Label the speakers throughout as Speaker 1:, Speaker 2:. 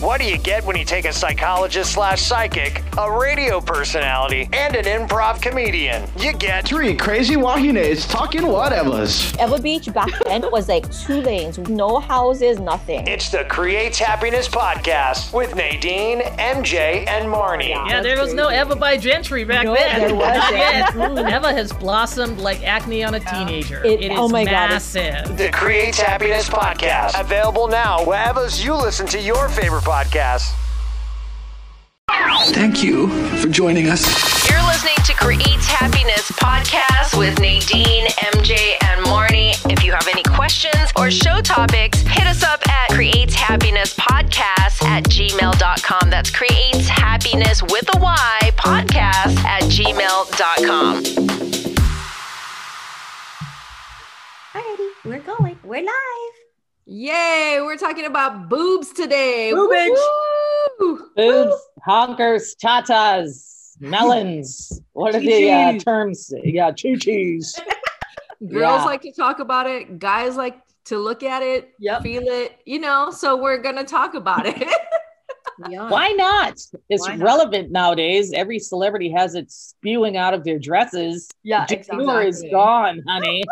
Speaker 1: What do you get when you take a psychologist slash psychic, a radio personality, and an improv comedian? You get
Speaker 2: Three crazy wahines talking whatevers.
Speaker 3: Ewa Beach back then was like two lanes, with no houses, nothing.
Speaker 1: It's the Creates Happyness podcast with Nadine, MJ, and Marni.
Speaker 4: Yeah, there was no Ewa by Gentry back
Speaker 3: No,
Speaker 4: then.
Speaker 3: there wasn't.
Speaker 4: Not yet.
Speaker 3: Mm.
Speaker 4: Ewa has blossomed like acne on a teenager.
Speaker 3: It-
Speaker 4: it is
Speaker 3: oh my God, it's-
Speaker 4: massive.
Speaker 1: The Creates Happyness podcast. Available now wherever you listen to your favorite podcasts.
Speaker 5: Thank you for joining us.
Speaker 6: You're listening to Creates Happyness podcast with Nadine, MJ, and Marni. If you have any questions or show topics, hit us up at Creates Happyness Podcast at gmail.com. That's Creates Happyness with a Y podcast at gmail.com.
Speaker 7: Alrighty, we're going. We're live.
Speaker 8: Yay, we're talking about boobs today.
Speaker 9: Boobage.
Speaker 8: Woo!
Speaker 9: Boobs, honkers, tatas, melons. What are the uh, terms? Yeah, choo-chis.
Speaker 8: Girls
Speaker 9: Yeah.
Speaker 8: like to talk about it, guys like to look at it,
Speaker 9: Yep.
Speaker 8: feel it, you know, so we're going to talk about it.
Speaker 7: Yeah.
Speaker 9: Why not? It's
Speaker 7: Why not?
Speaker 9: relevant nowadays. Every celebrity has it spewing out of their dresses.
Speaker 7: Yeah,
Speaker 9: Couture is gone, honey.
Speaker 7: You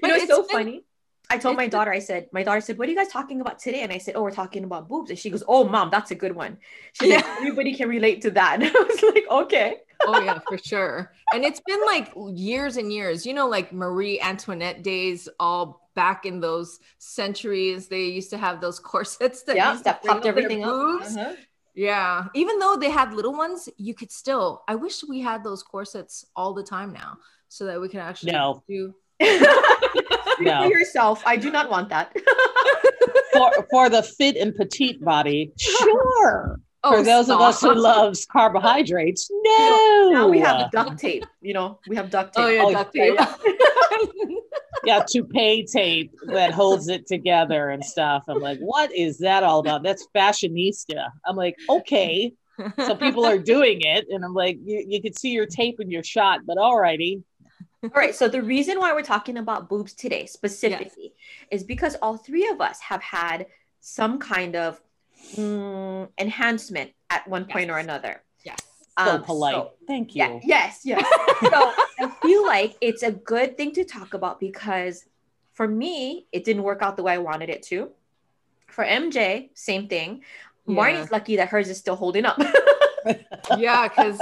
Speaker 8: But
Speaker 7: know, it's,
Speaker 8: it's
Speaker 7: so
Speaker 8: been-
Speaker 7: funny. I told my daughter, I said, my daughter said, What are you guys talking about today? And I said, Oh, we're talking about boobs. And she goes, Oh, mom, that's a good one. She's like, Everybody can relate to that. And I was like, Okay.
Speaker 8: oh, yeah, for sure. And it's been like years and years, you know, like Marie Antoinette days, all back in those centuries. They used to have those corsets that,
Speaker 7: Yeah, that popped
Speaker 8: up their
Speaker 7: everything up. Uh-huh.
Speaker 8: Yeah. Even though they had little ones, you could still. I wish we had those corsets all the time now so that we can actually
Speaker 9: No.
Speaker 8: do.
Speaker 7: Speak
Speaker 9: No.
Speaker 7: for yourself. I do not want that.
Speaker 9: For, for the fit and petite body, sure.
Speaker 8: Oh,
Speaker 9: for those of us who loves carbohydrates, no.
Speaker 7: now we have duct tape. You know, we have duct oh, tape.
Speaker 8: Oh, yeah,
Speaker 9: Oh,
Speaker 8: duct
Speaker 9: yeah,
Speaker 8: tape.
Speaker 9: yeah, toupee tape that holds it together and stuff. I'm like, what is that all about? That's fashionista. I'm like, okay. So people are doing it, and I'm like, you, you can see your tape in your shot, but alrighty.
Speaker 7: All right. So the reason why we're talking about boobs today specifically is because all three of us have had some kind of mm, enhancement at one point or another.
Speaker 8: yes.
Speaker 9: So
Speaker 7: Um,
Speaker 9: polite.
Speaker 7: so-
Speaker 9: Thank you.
Speaker 7: yeah. Yes. Yes. so I feel like it's a good thing to talk about because for me, it didn't work out the way I wanted it to. For MJ, same thing.
Speaker 8: Yeah.
Speaker 7: Marni's lucky that hers is still holding up.
Speaker 8: Yeah, because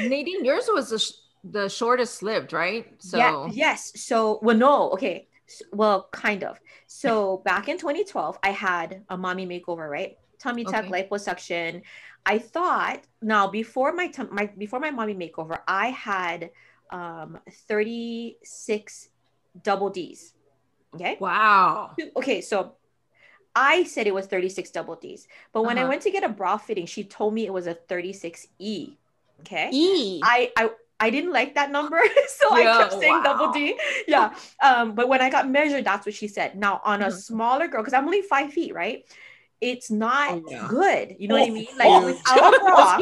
Speaker 8: Nadine, yours was a sh- the shortest lived, right? So
Speaker 7: Yeah, yes. So, well, no, okay. S- Well, kind of. So, back in 2012, I had a mommy makeover, right? Tummy tuck,
Speaker 8: Okay.
Speaker 7: liposuction. I thought now before my tum- my before my mommy makeover, I had um 36 double D's. Okay.
Speaker 8: wow.
Speaker 7: Okay, so I said it was 36 double D's, but when I
Speaker 8: Uh-huh.
Speaker 7: went to get a bra fitting, she told me it was a 36E. Okay.
Speaker 8: E.
Speaker 7: I I I didn't like that number, so I kept saying
Speaker 8: wow.
Speaker 7: double D. Yeah. Um, but when I got measured, that's what she said. Now on a
Speaker 8: Mhm.
Speaker 7: smaller girl, because I'm only five feet, right? It's not
Speaker 8: Oh, yeah.
Speaker 7: good. You know
Speaker 9: Oh,
Speaker 7: what I mean? Like without a bra,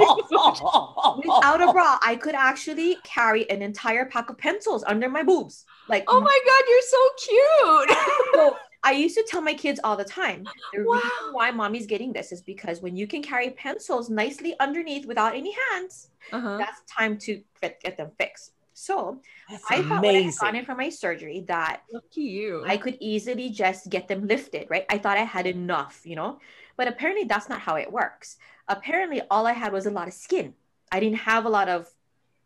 Speaker 7: without
Speaker 9: Oh.
Speaker 7: a bra, I could actually carry an entire pack of pencils under my boobs. Like
Speaker 8: Oh my God, you're so cute.
Speaker 7: so I used to tell my kids all the time the
Speaker 8: Wow.
Speaker 7: reason why mommy's getting this is because when you can carry pencils nicely underneath without any hands,
Speaker 8: uh-huh.
Speaker 7: that's time to get them fixed. So
Speaker 9: That's
Speaker 7: I thought when I had
Speaker 9: amazing.
Speaker 7: in for my surgery that
Speaker 8: Lucky you.
Speaker 7: I could easily just get them lifted, right? I thought I had enough, you know, but apparently that's not how it works. Apparently, all I had was a lot of skin. I didn't have a lot of,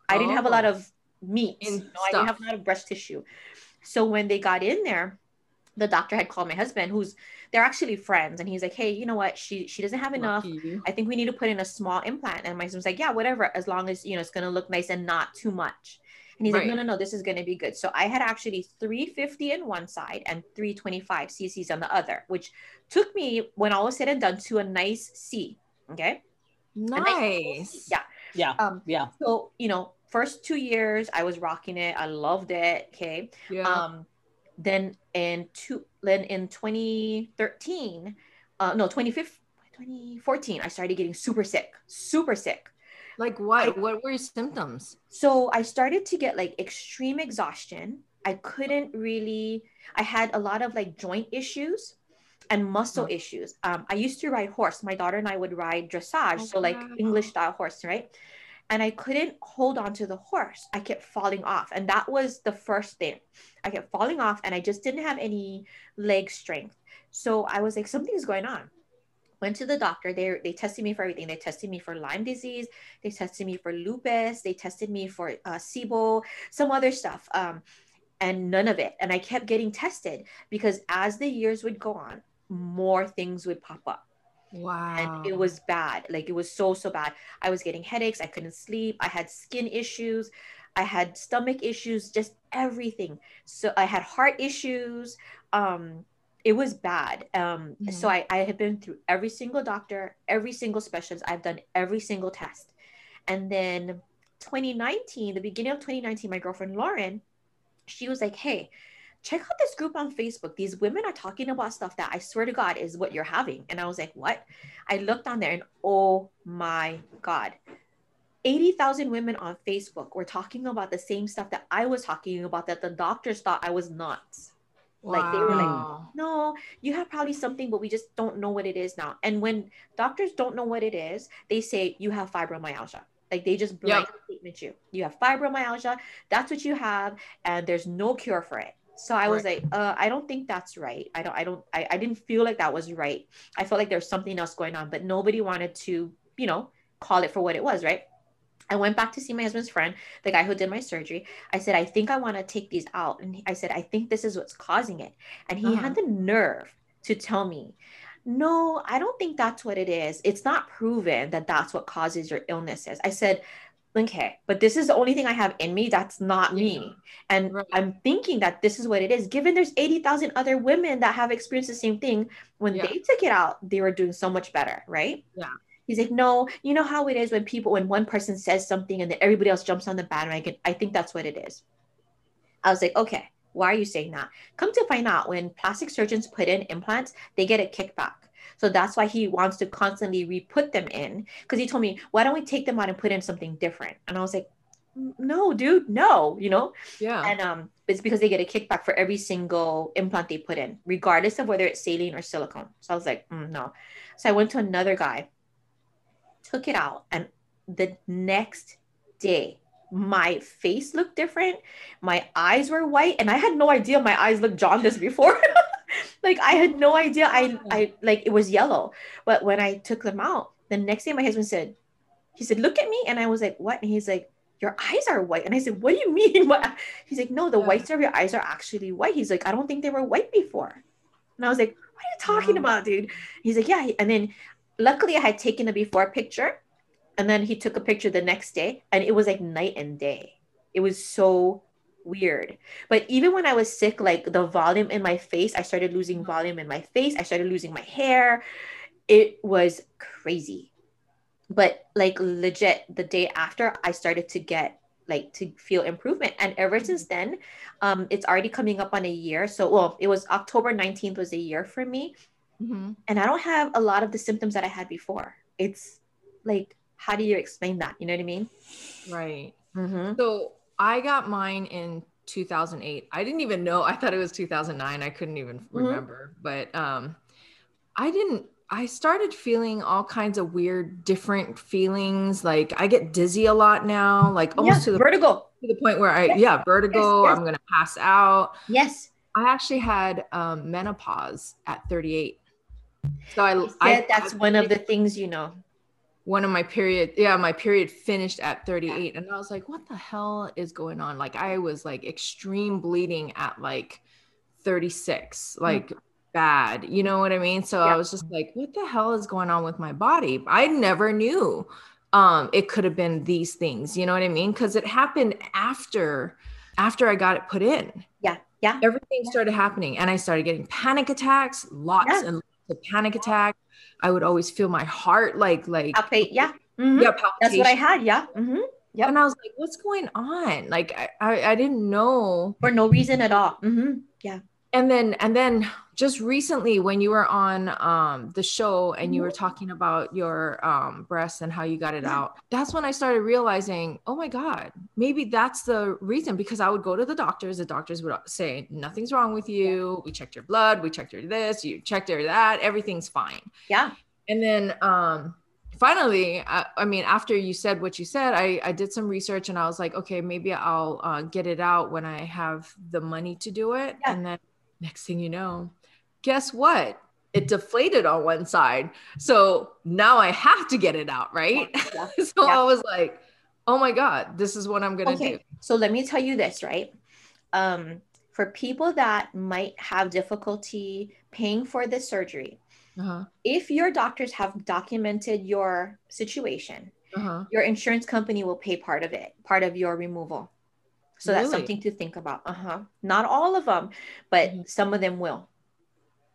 Speaker 7: I didn't have a lot
Speaker 8: Oh.
Speaker 7: of meat. You know, I didn't have a lot of breast tissue. So when they got in there, the doctor had called my husband, who's they're actually friends, and he's like, "Hey, you know what? She she doesn't have enough.
Speaker 8: Lucky.
Speaker 7: I think we need to put in a small implant." And my husband's like, "Yeah, whatever, as long as you know it's gonna look nice and not too much." And he's like, "No, no, no, this is gonna be good." So I had actually 350 in one side and 325 cc's on the other, which took me when all was said and done to a nice C. Okay. A nice C.
Speaker 8: Nice.
Speaker 7: Yeah.
Speaker 9: Yeah.
Speaker 7: Um.
Speaker 9: Yeah.
Speaker 7: So you know, first two years I was rocking it. I loved it. Okay.
Speaker 8: Yeah.
Speaker 7: Um, then in two, then in 2013, uh, no, 2015, 2014, I started getting super sick, super sick.
Speaker 8: like what? What were your symptoms?
Speaker 7: So I started to get like extreme exhaustion. I couldn't really, I had a lot of like joint issues. and muscle
Speaker 8: Oh.
Speaker 7: issues. Um, I used to ride horse. My daughter and I would ride dressage,
Speaker 8: Oh,
Speaker 7: so like
Speaker 8: wow.
Speaker 7: English style horse, right? And I couldn't hold on to the horse. I kept falling off. And that was the first thing. I kept falling off and I just didn't have any leg strength. So I was like, something's going on. Went to the doctor. They they tested me for everything. They tested me for Lyme disease. They tested me for lupus. They tested me for uh, SIBO, some other stuff. Um, and none of it. And I kept getting tested because as the years would go on, more things would pop up
Speaker 8: Wow.
Speaker 7: and it was bad like it was so so bad. I was getting headaches i couldn't sleep i had skin issues i had stomach issues just everything. So i had heart issues um it was bad. Um so i i have been through every single doctor every single specialist i've done every single test. And then 2019 the beginning of 2019 my girlfriend lauren she was like hey check out this group on Facebook. These women are talking about stuff that I swear to God is what you're having. And I was like, what? I looked on there and oh my God. 80,000 women on Facebook were talking about the same stuff that I was talking about that the doctors thought I was nuts. Like they were like, no, you have probably something, but we just don't know what it is now. And when doctors don't know what it is, they say you have fibromyalgia. Like they just blanket statement you. You have fibromyalgia. That's what you have, and there's no cure for it. So I was like, uh, I don't think that's right. I don't, I don't, I, I didn't feel like that was right. I felt like there's something else going on, but nobody wanted to, you know, call it for what it was, right? I went back to see my husband's friend, the guy who did my surgery. I said, I think I want to take these out. And he- I said, I think this is what's causing it. And he had the nerve to tell me, no, I don't think that's what it is. It's not proven that that's what causes your illnesses. I said, okay, but this is the only thing I have in me. That's not me. And I'm thinking that this is what it is. Given there's 80,000 other women that have experienced the same thing, when
Speaker 8: Yeah.
Speaker 7: they took it out, they were doing so much better, right?
Speaker 8: Yeah.
Speaker 7: He's like, no, you know how it is when people, when one person says something and then everybody else jumps on the bandwagon. I think that's what it is. I was like, okay, why are you saying that? Come to find out, when plastic surgeons put in implants, they get a kickback. So that's why he wants to constantly re-put them in. Because he told me, why don't we take them out and put in something different? And I was like, no, dude, no, you know?
Speaker 8: Yeah.
Speaker 7: And um, it's because they get a kickback for every single implant they put in, regardless of whether it's saline or silicone. So I was like, "Mm, no. So I went to another guy, took it out, and the next day, my face looked different. My eyes were white, and I had no idea my eyes looked jaundiced before. like I had no idea. I I like it was yellow. But when I took them out, the next day my husband said, he said, look at me. And I was like, what? And he's like, your eyes are white. And I said, what do you mean? What? He's like, no, the whites of your eyes are actually white. He's like, I don't think they were white before. And I was like, what are you talking about, dude? He's like, yeah. And then luckily I had taken a before picture. And then he took a picture the next day and it was like night and day. It was so weird. But even when I was sick, like the volume in my face, I started losing volume in my face. I started losing my hair. It was crazy. But like legit, the day after, I started to get like to feel improvement. And ever since then, um, it's already coming up on a year. So, well, it was October 19th was a year for me.
Speaker 8: Mhm.
Speaker 7: And I don't have a lot of the symptoms that I had before. It's like, how do you explain that? You know what I mean?
Speaker 8: Right.
Speaker 7: Mm-hmm.
Speaker 8: So I got mine in 2008. I didn't even know. I thought it was 2009. I couldn't even
Speaker 7: Mm-hmm.
Speaker 8: remember. But um, I didn't. I started feeling all kinds of weird, different feelings. Like I get dizzy a lot now. Like almost
Speaker 7: Yeah,
Speaker 8: to the
Speaker 7: vertigo.
Speaker 8: to the point where I
Speaker 7: Yes,
Speaker 8: yeah vertigo.
Speaker 7: yes.
Speaker 8: I'm gonna pass out.
Speaker 7: Yes.
Speaker 8: I actually had um, menopause at 38. So I, I
Speaker 7: said that's one of the things you know.
Speaker 8: One of my period yeah my period finished at 38 and i was like what the hell is going on? Like i was like extreme bleeding at like 36 like bad you know what i mean? So i was just like what the hell is going on with my body? I never knew um it could have been these things you know what i mean? Because it happened after after i got it put in.
Speaker 7: Yeah. Yeah.
Speaker 8: everything started happening and i started getting panic attacks lots
Speaker 7: Yeah.
Speaker 8: and of panic attack. i would always feel my heart like like
Speaker 7: Palpate. Yeah. Mhm.
Speaker 8: yeah
Speaker 7: That's what I had. Yeah. hmm Yep.
Speaker 8: and i was like what's going on like i i, I didn't know
Speaker 7: For no reason at all. hmm Yeah.
Speaker 8: And then and then just recently when you were on um the show and you were talking about your um breasts and how you got it out that's when i started realizing oh my god maybe that's the reason. Because i would go to the doctors the doctors would say nothing's wrong with you. We checked your blood we checked your this you checked your that everything's fine.
Speaker 7: Yeah.
Speaker 8: and then um finally I, I mean after you said what you said I, I did some research and i was like okay maybe i'll uh, get it out when i have the money to do it.
Speaker 7: Yeah.
Speaker 8: and then next thing you know guess what it deflated on one side so now i have to get it out right
Speaker 7: Yeah.
Speaker 8: so
Speaker 7: Yeah.
Speaker 8: i was like oh my god this is what i'm gonna do
Speaker 7: Okay. So let me tell you this, right? Um, for people that might have difficulty paying for this surgery,
Speaker 8: uh-huh
Speaker 7: if your doctors have documented your situation,
Speaker 8: uh-huh
Speaker 7: your insurance company will pay part of it, part of your removal. So that's
Speaker 8: Really?
Speaker 7: something to think about. Uh huh. Not all of them, but
Speaker 8: Mhm.
Speaker 7: some of them will.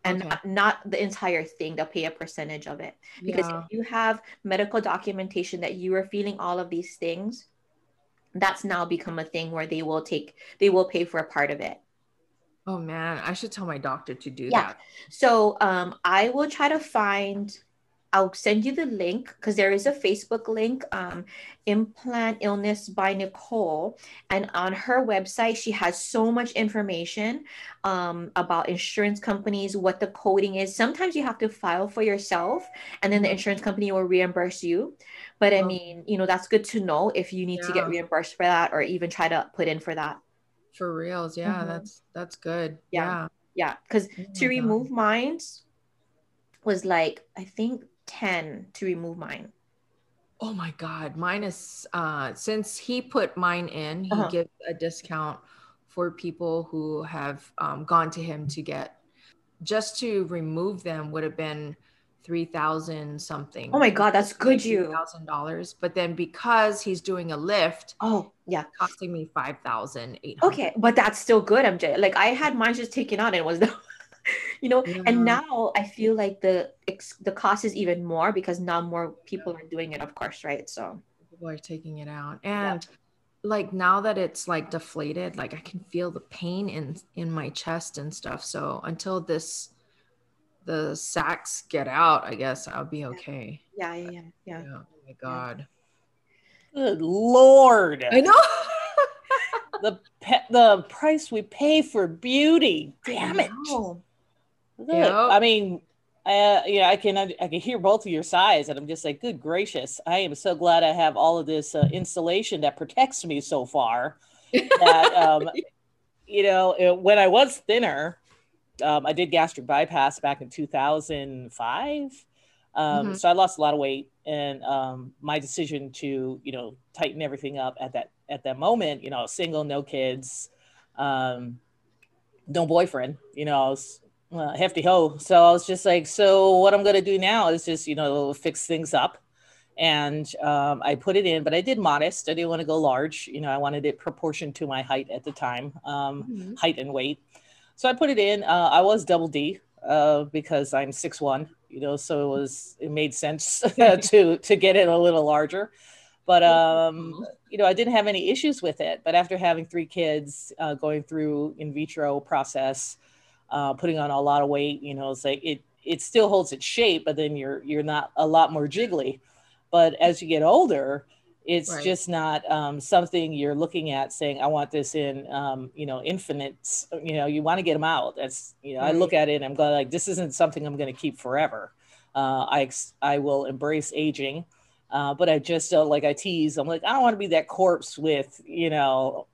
Speaker 7: And
Speaker 8: Okay.
Speaker 7: not, not the entire thing, they'll pay a percentage of it. Because
Speaker 8: yeah.
Speaker 7: if you have medical documentation that you are feeling all of these things, that's now become a thing where they will take, they will pay for a part of it.
Speaker 8: oh man i should tell my doctor to do
Speaker 7: Yeah.
Speaker 8: that
Speaker 7: So um, I will try to find. I'll send you the link because there is a Facebook link, um, Implant Illness by Nicole, and on her website she has so much information um, about insurance companies, what the coding is. Sometimes you have to file for yourself, and then the insurance company will reimburse you. But I
Speaker 8: Oh.
Speaker 7: mean, you know, that's good to know if you need to get reimbursed for that, or even try to put in for that.
Speaker 8: for reals yeah
Speaker 7: Mhm.
Speaker 8: that's that's good
Speaker 7: Yeah.
Speaker 8: yeah,
Speaker 7: Yeah, because
Speaker 8: Oh
Speaker 7: to
Speaker 8: my God.
Speaker 7: remove mine was like I think 10 to remove mine.
Speaker 8: Oh my God. Mine is, uh, since he put mine in, he
Speaker 7: Uh-huh.
Speaker 8: gives a discount for people who have um, gone to him to get, just to remove them would have been 3000 something.
Speaker 7: Oh my god, that's good you.
Speaker 8: $1,000. But then because he's doing a lift,
Speaker 7: Oh, yeah.
Speaker 8: costing me 5800
Speaker 7: Okay, but that's still good, MJ. Like I had mine just taken out and it was the you know,
Speaker 8: Yeah.
Speaker 7: and now I feel like the ex- the cost is even more because now more people are doing it, of course, right? So
Speaker 8: people are taking it out and like now that it's like deflated like i can feel the pain in in my chest and stuff so until this the sacks get out i guess i'll be okay
Speaker 7: yeah, yeah, yeah, yeah.
Speaker 8: yeah. oh my god
Speaker 9: Good lord.
Speaker 8: i know
Speaker 9: the pe- the price we pay for beauty. Damn it.
Speaker 8: Yep.
Speaker 9: I mean, uh, yeah, I can I can hear both of your sides, and I'm just like, good gracious, I am so glad I have all of this uh, insulation that protects me so far. That um, you know, it- when I was thinner, um, I did gastric bypass back in 2005. Um,
Speaker 8: Mhm.
Speaker 9: So I lost a lot of weight, and um, my decision to you know tighten everything up at that at that moment, you know, single, no kids, um, no boyfriend, you know, I was uh, hefty hoe. So I was just like, so what I'm gonna do now is just you know fix things up. And um, I put it in, but I did modest. I didn't want to go large. You know, I wanted it proportioned to my height at the time, um,
Speaker 7: Mhm.
Speaker 9: height and weight. So I put it in. Uh, I was double D uh, because I'm six one. You know, so it was it made sense to to get it a little larger. But um, you know, I didn't have any issues with it. But after having three kids, uh, going through in vitro process, uh, putting on a lot of weight, you know, it's like it it still holds its shape, but then you're you're not a lot more jiggly. But as you get older, it's
Speaker 8: Right.
Speaker 9: just not um, something you're looking at saying, I want this in, um, you know, infinites. You know, you want to get them out. That's, you know, I look at it and I'm going like, this isn't something I'm going to keep forever. Uh, I, ex- I will embrace aging. Uh, but I just don't like I tease. I'm like, I don't want to be that corpse with, you know,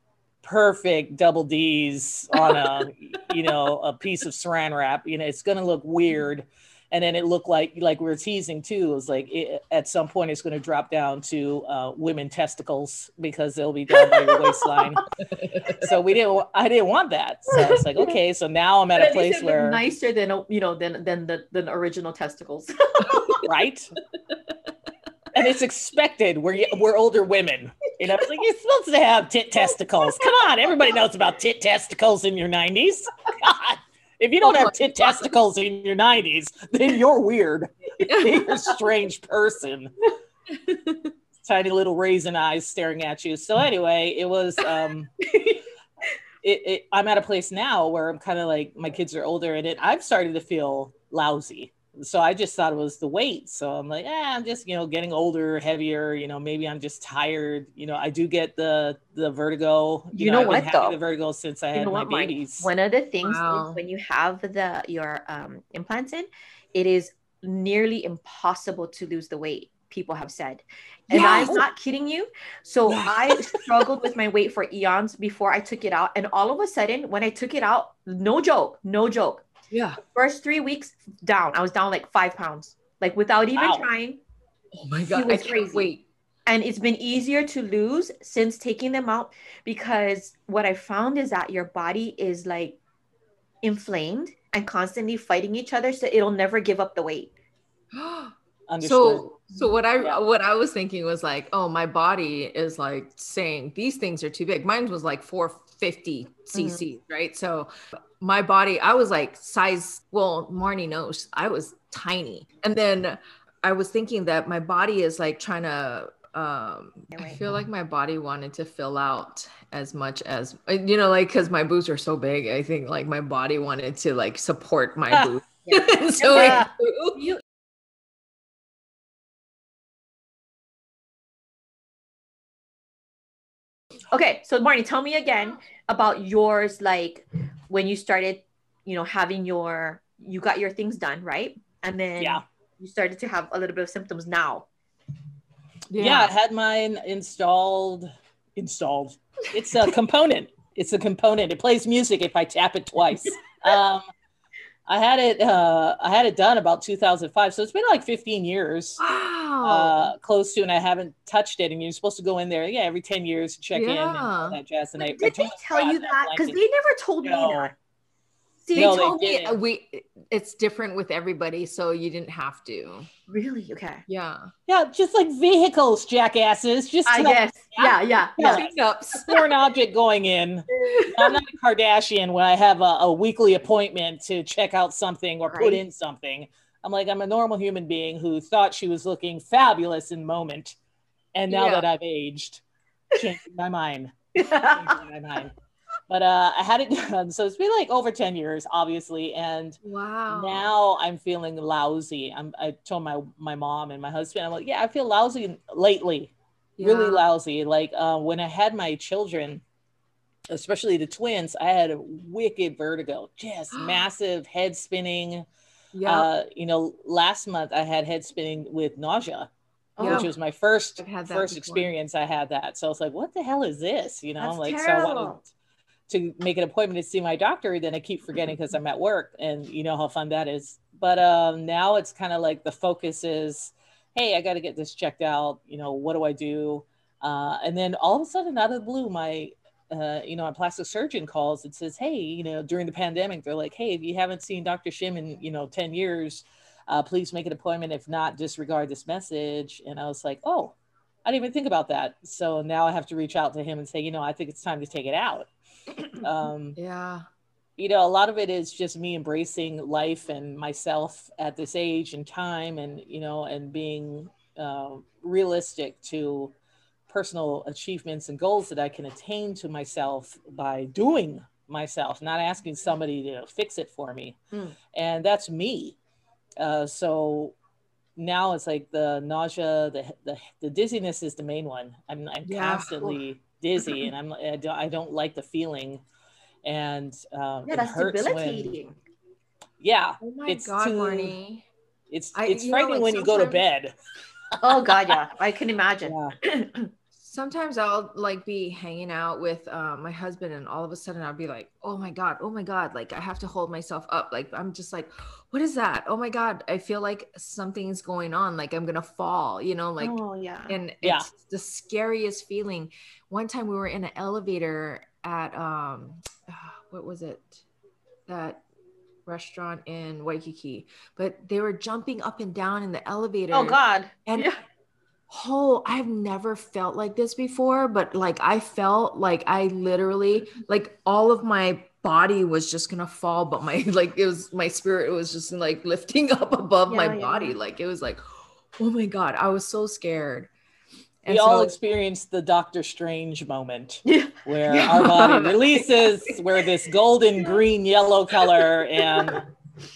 Speaker 9: perfect double D's on a, you know, a piece of saran wrap. You know, it's going to look weird. And then it looked like, like we are teasing too, it was like it, at some point it's going to drop down to uh, women testicles because they'll be down by your waistline. so we didn't, I didn't want that. So it's like, okay, so now I'm at
Speaker 7: But
Speaker 9: a place where,
Speaker 7: nicer than you know than than the than original testicles.
Speaker 9: right? and it's expected. We're we're older women. You know, it's like you're supposed to have tit testicles. Come on, everybody knows about tit testicles in your 90s. God, if you don't have tit testicles in your 90s, then you're weird. You're a strange person. Tiny little raisin eyes staring at you. So anyway, it was um it, it, I'm at a place now where I'm kind of like my kids are older and it I've started to feel lousy. So I just thought it was the weight. So I'm like, eh, I'm just, you know, getting older, heavier, you know, maybe I'm just tired. You know, I do get the the vertigo.
Speaker 7: You know
Speaker 9: I've
Speaker 7: what, though?
Speaker 9: The vertigo since I
Speaker 7: You
Speaker 9: had my
Speaker 7: what,
Speaker 9: babies.
Speaker 7: One of the things
Speaker 8: Wow.
Speaker 7: is when you have the your um, implants in, it is nearly impossible to lose the weight. People have said, and
Speaker 8: Yes.
Speaker 7: I'm not kidding you. So I struggled with my weight for eons before I took it out, and all of a sudden, when I took it out, no joke, no joke.
Speaker 8: Yeah.
Speaker 7: First three weeks down, I was down like five pounds, like without even
Speaker 9: Wow.
Speaker 7: trying.
Speaker 8: Oh my god, I
Speaker 7: was
Speaker 8: can't
Speaker 7: crazy.
Speaker 8: wait.
Speaker 7: And it's been easier to lose since taking them out because what I found is that your body is like inflamed and constantly fighting each other, so it'll never give up the weight.
Speaker 9: Understood.
Speaker 8: So so what I
Speaker 9: Yeah.
Speaker 8: what I was thinking was like, oh, my body is like saying these things are too big. Mine was like 450 mm-hmm. cc, right? So my body, I was like size, well, Marni knows I was tiny. And then I was thinking that my body is like trying to um I feel like my body wanted to fill out as much as you know, like because my boobs are so big. I think like my body wanted to like support my boobs. so
Speaker 9: Yeah.
Speaker 7: You Okay, so Marni, tell me again about yours like when you started, you know, having your you got your things done, right? And then
Speaker 9: Yeah.
Speaker 7: you started to have a little bit of symptoms now.
Speaker 9: yeah. I had mine installed. Installed. It's a component. It's a component. It plays music if I tap it twice. Um, I had it. Uh, I had it done about 2005, so it's been like 15 years.
Speaker 8: Wow.
Speaker 9: uh, close to, and I haven't touched it. And you're supposed to go in there, yeah, every 10 years to check in and
Speaker 8: Yeah.
Speaker 9: that jazz. And I, I
Speaker 7: Did they tell you
Speaker 9: that,
Speaker 7: Because they never told me that.
Speaker 8: See,
Speaker 9: No,
Speaker 8: they
Speaker 9: they
Speaker 8: told me
Speaker 9: didn't.
Speaker 8: we it's different with everybody, so you didn't have to.
Speaker 7: Really? Okay.
Speaker 8: Yeah.
Speaker 9: yeah, just like vehicles, jackasses. Just
Speaker 7: I guess. Yeah, yeah, yeah.
Speaker 9: Yeah.
Speaker 8: Cleanups.
Speaker 9: foreign object going in. I'm not a Kardashian when I have a, a weekly appointment to check out something or put in something. I'm like, I'm a normal human being who thought she was looking fabulous in moment. And now
Speaker 8: Yeah.
Speaker 9: that I've aged, changing my mind. changing my mind. But uh, I had it done. So it's been like over 10 years, obviously. And
Speaker 8: Wow.
Speaker 9: now I'm feeling lousy. I'm, I told my, my mom and my husband, I'm like, yeah, I feel lousy lately really lousy. Like uh, when I had my children, especially the twins, I had a wicked vertigo, just massive head spinning.
Speaker 8: Yeah.
Speaker 9: Uh, you know, last month I had head spinning with nausea,
Speaker 8: Yeah.
Speaker 9: which was my 1st
Speaker 8: I've had that
Speaker 9: first
Speaker 8: before.
Speaker 9: experience. I had that, so I was like, "What the hell is this?" You know,
Speaker 7: That's
Speaker 9: I'm like, so I
Speaker 7: terrible.
Speaker 9: wanted to make an appointment to see my doctor. Then I keep forgetting because I'm at work, and you know how fun that is. But um, now it's kind of like the focus is, hey, I got to get this checked out. You know, what do I do? Uh, and then all of a sudden, out of the blue, my uh, you know, a plastic surgeon calls and says, "Hey, you know, during the pandemic, they're like, hey, if you haven't seen Dr. Shim in you know ten years, uh, please make an appointment. If not, disregard this message." And I was like, "Oh, I didn't even think about that." So now I have to reach out to him and say, "You know, I think it's time to take it out." um,
Speaker 8: yeah.
Speaker 9: you know, a lot of it is just me embracing life and myself at this age and time, and you know, and being uh, realistic to personal achievements and goals that I can attain to myself by doing myself, not asking somebody to fix it for me.
Speaker 7: Mm.
Speaker 9: And that's me. Uh, so now it's like the nausea, the, the the dizziness is the main one. I'm I'm
Speaker 8: Yeah.
Speaker 9: constantly dizzy, and I'm I don't, I don't like the feeling, and um,
Speaker 7: Yeah,
Speaker 9: it
Speaker 7: that's
Speaker 9: hurts when
Speaker 7: debilitating.
Speaker 9: yeah,
Speaker 8: Oh my
Speaker 9: It's
Speaker 8: god,
Speaker 9: too-
Speaker 8: Marni.
Speaker 9: it's
Speaker 8: I-
Speaker 9: it's
Speaker 8: you know,
Speaker 9: frightening
Speaker 8: like,
Speaker 9: when you go to bed.
Speaker 7: Oh God, yeah. I can imagine.
Speaker 9: Yeah.
Speaker 8: Sometimes I'll like be hanging out with uh, my husband, and all of a sudden I'll be like, "Oh my god, oh my god!" Like I have to hold myself up. Like I'm just like, "What is that?" Oh my god, I feel like something's going on. Like I'm gonna fall. You know, like
Speaker 7: oh yeah.
Speaker 8: and it's
Speaker 9: Yeah.
Speaker 8: the scariest feeling one time we were in an elevator at um what was it that restaurant in waikiki but they were jumping up and down in the elevator
Speaker 7: Oh God.
Speaker 8: and
Speaker 7: Yeah.
Speaker 8: oh i've never felt like this before but like i felt like i literally like all of my body was just gonna fall but my like it was my spirit was just like lifting up above my
Speaker 7: Yeah, yeah.
Speaker 8: body like it was like oh my god i was so scared
Speaker 9: we all experienced the Doctor Strange moment.
Speaker 7: Yeah.
Speaker 9: where our body releases, we're this golden, green, yellow color, and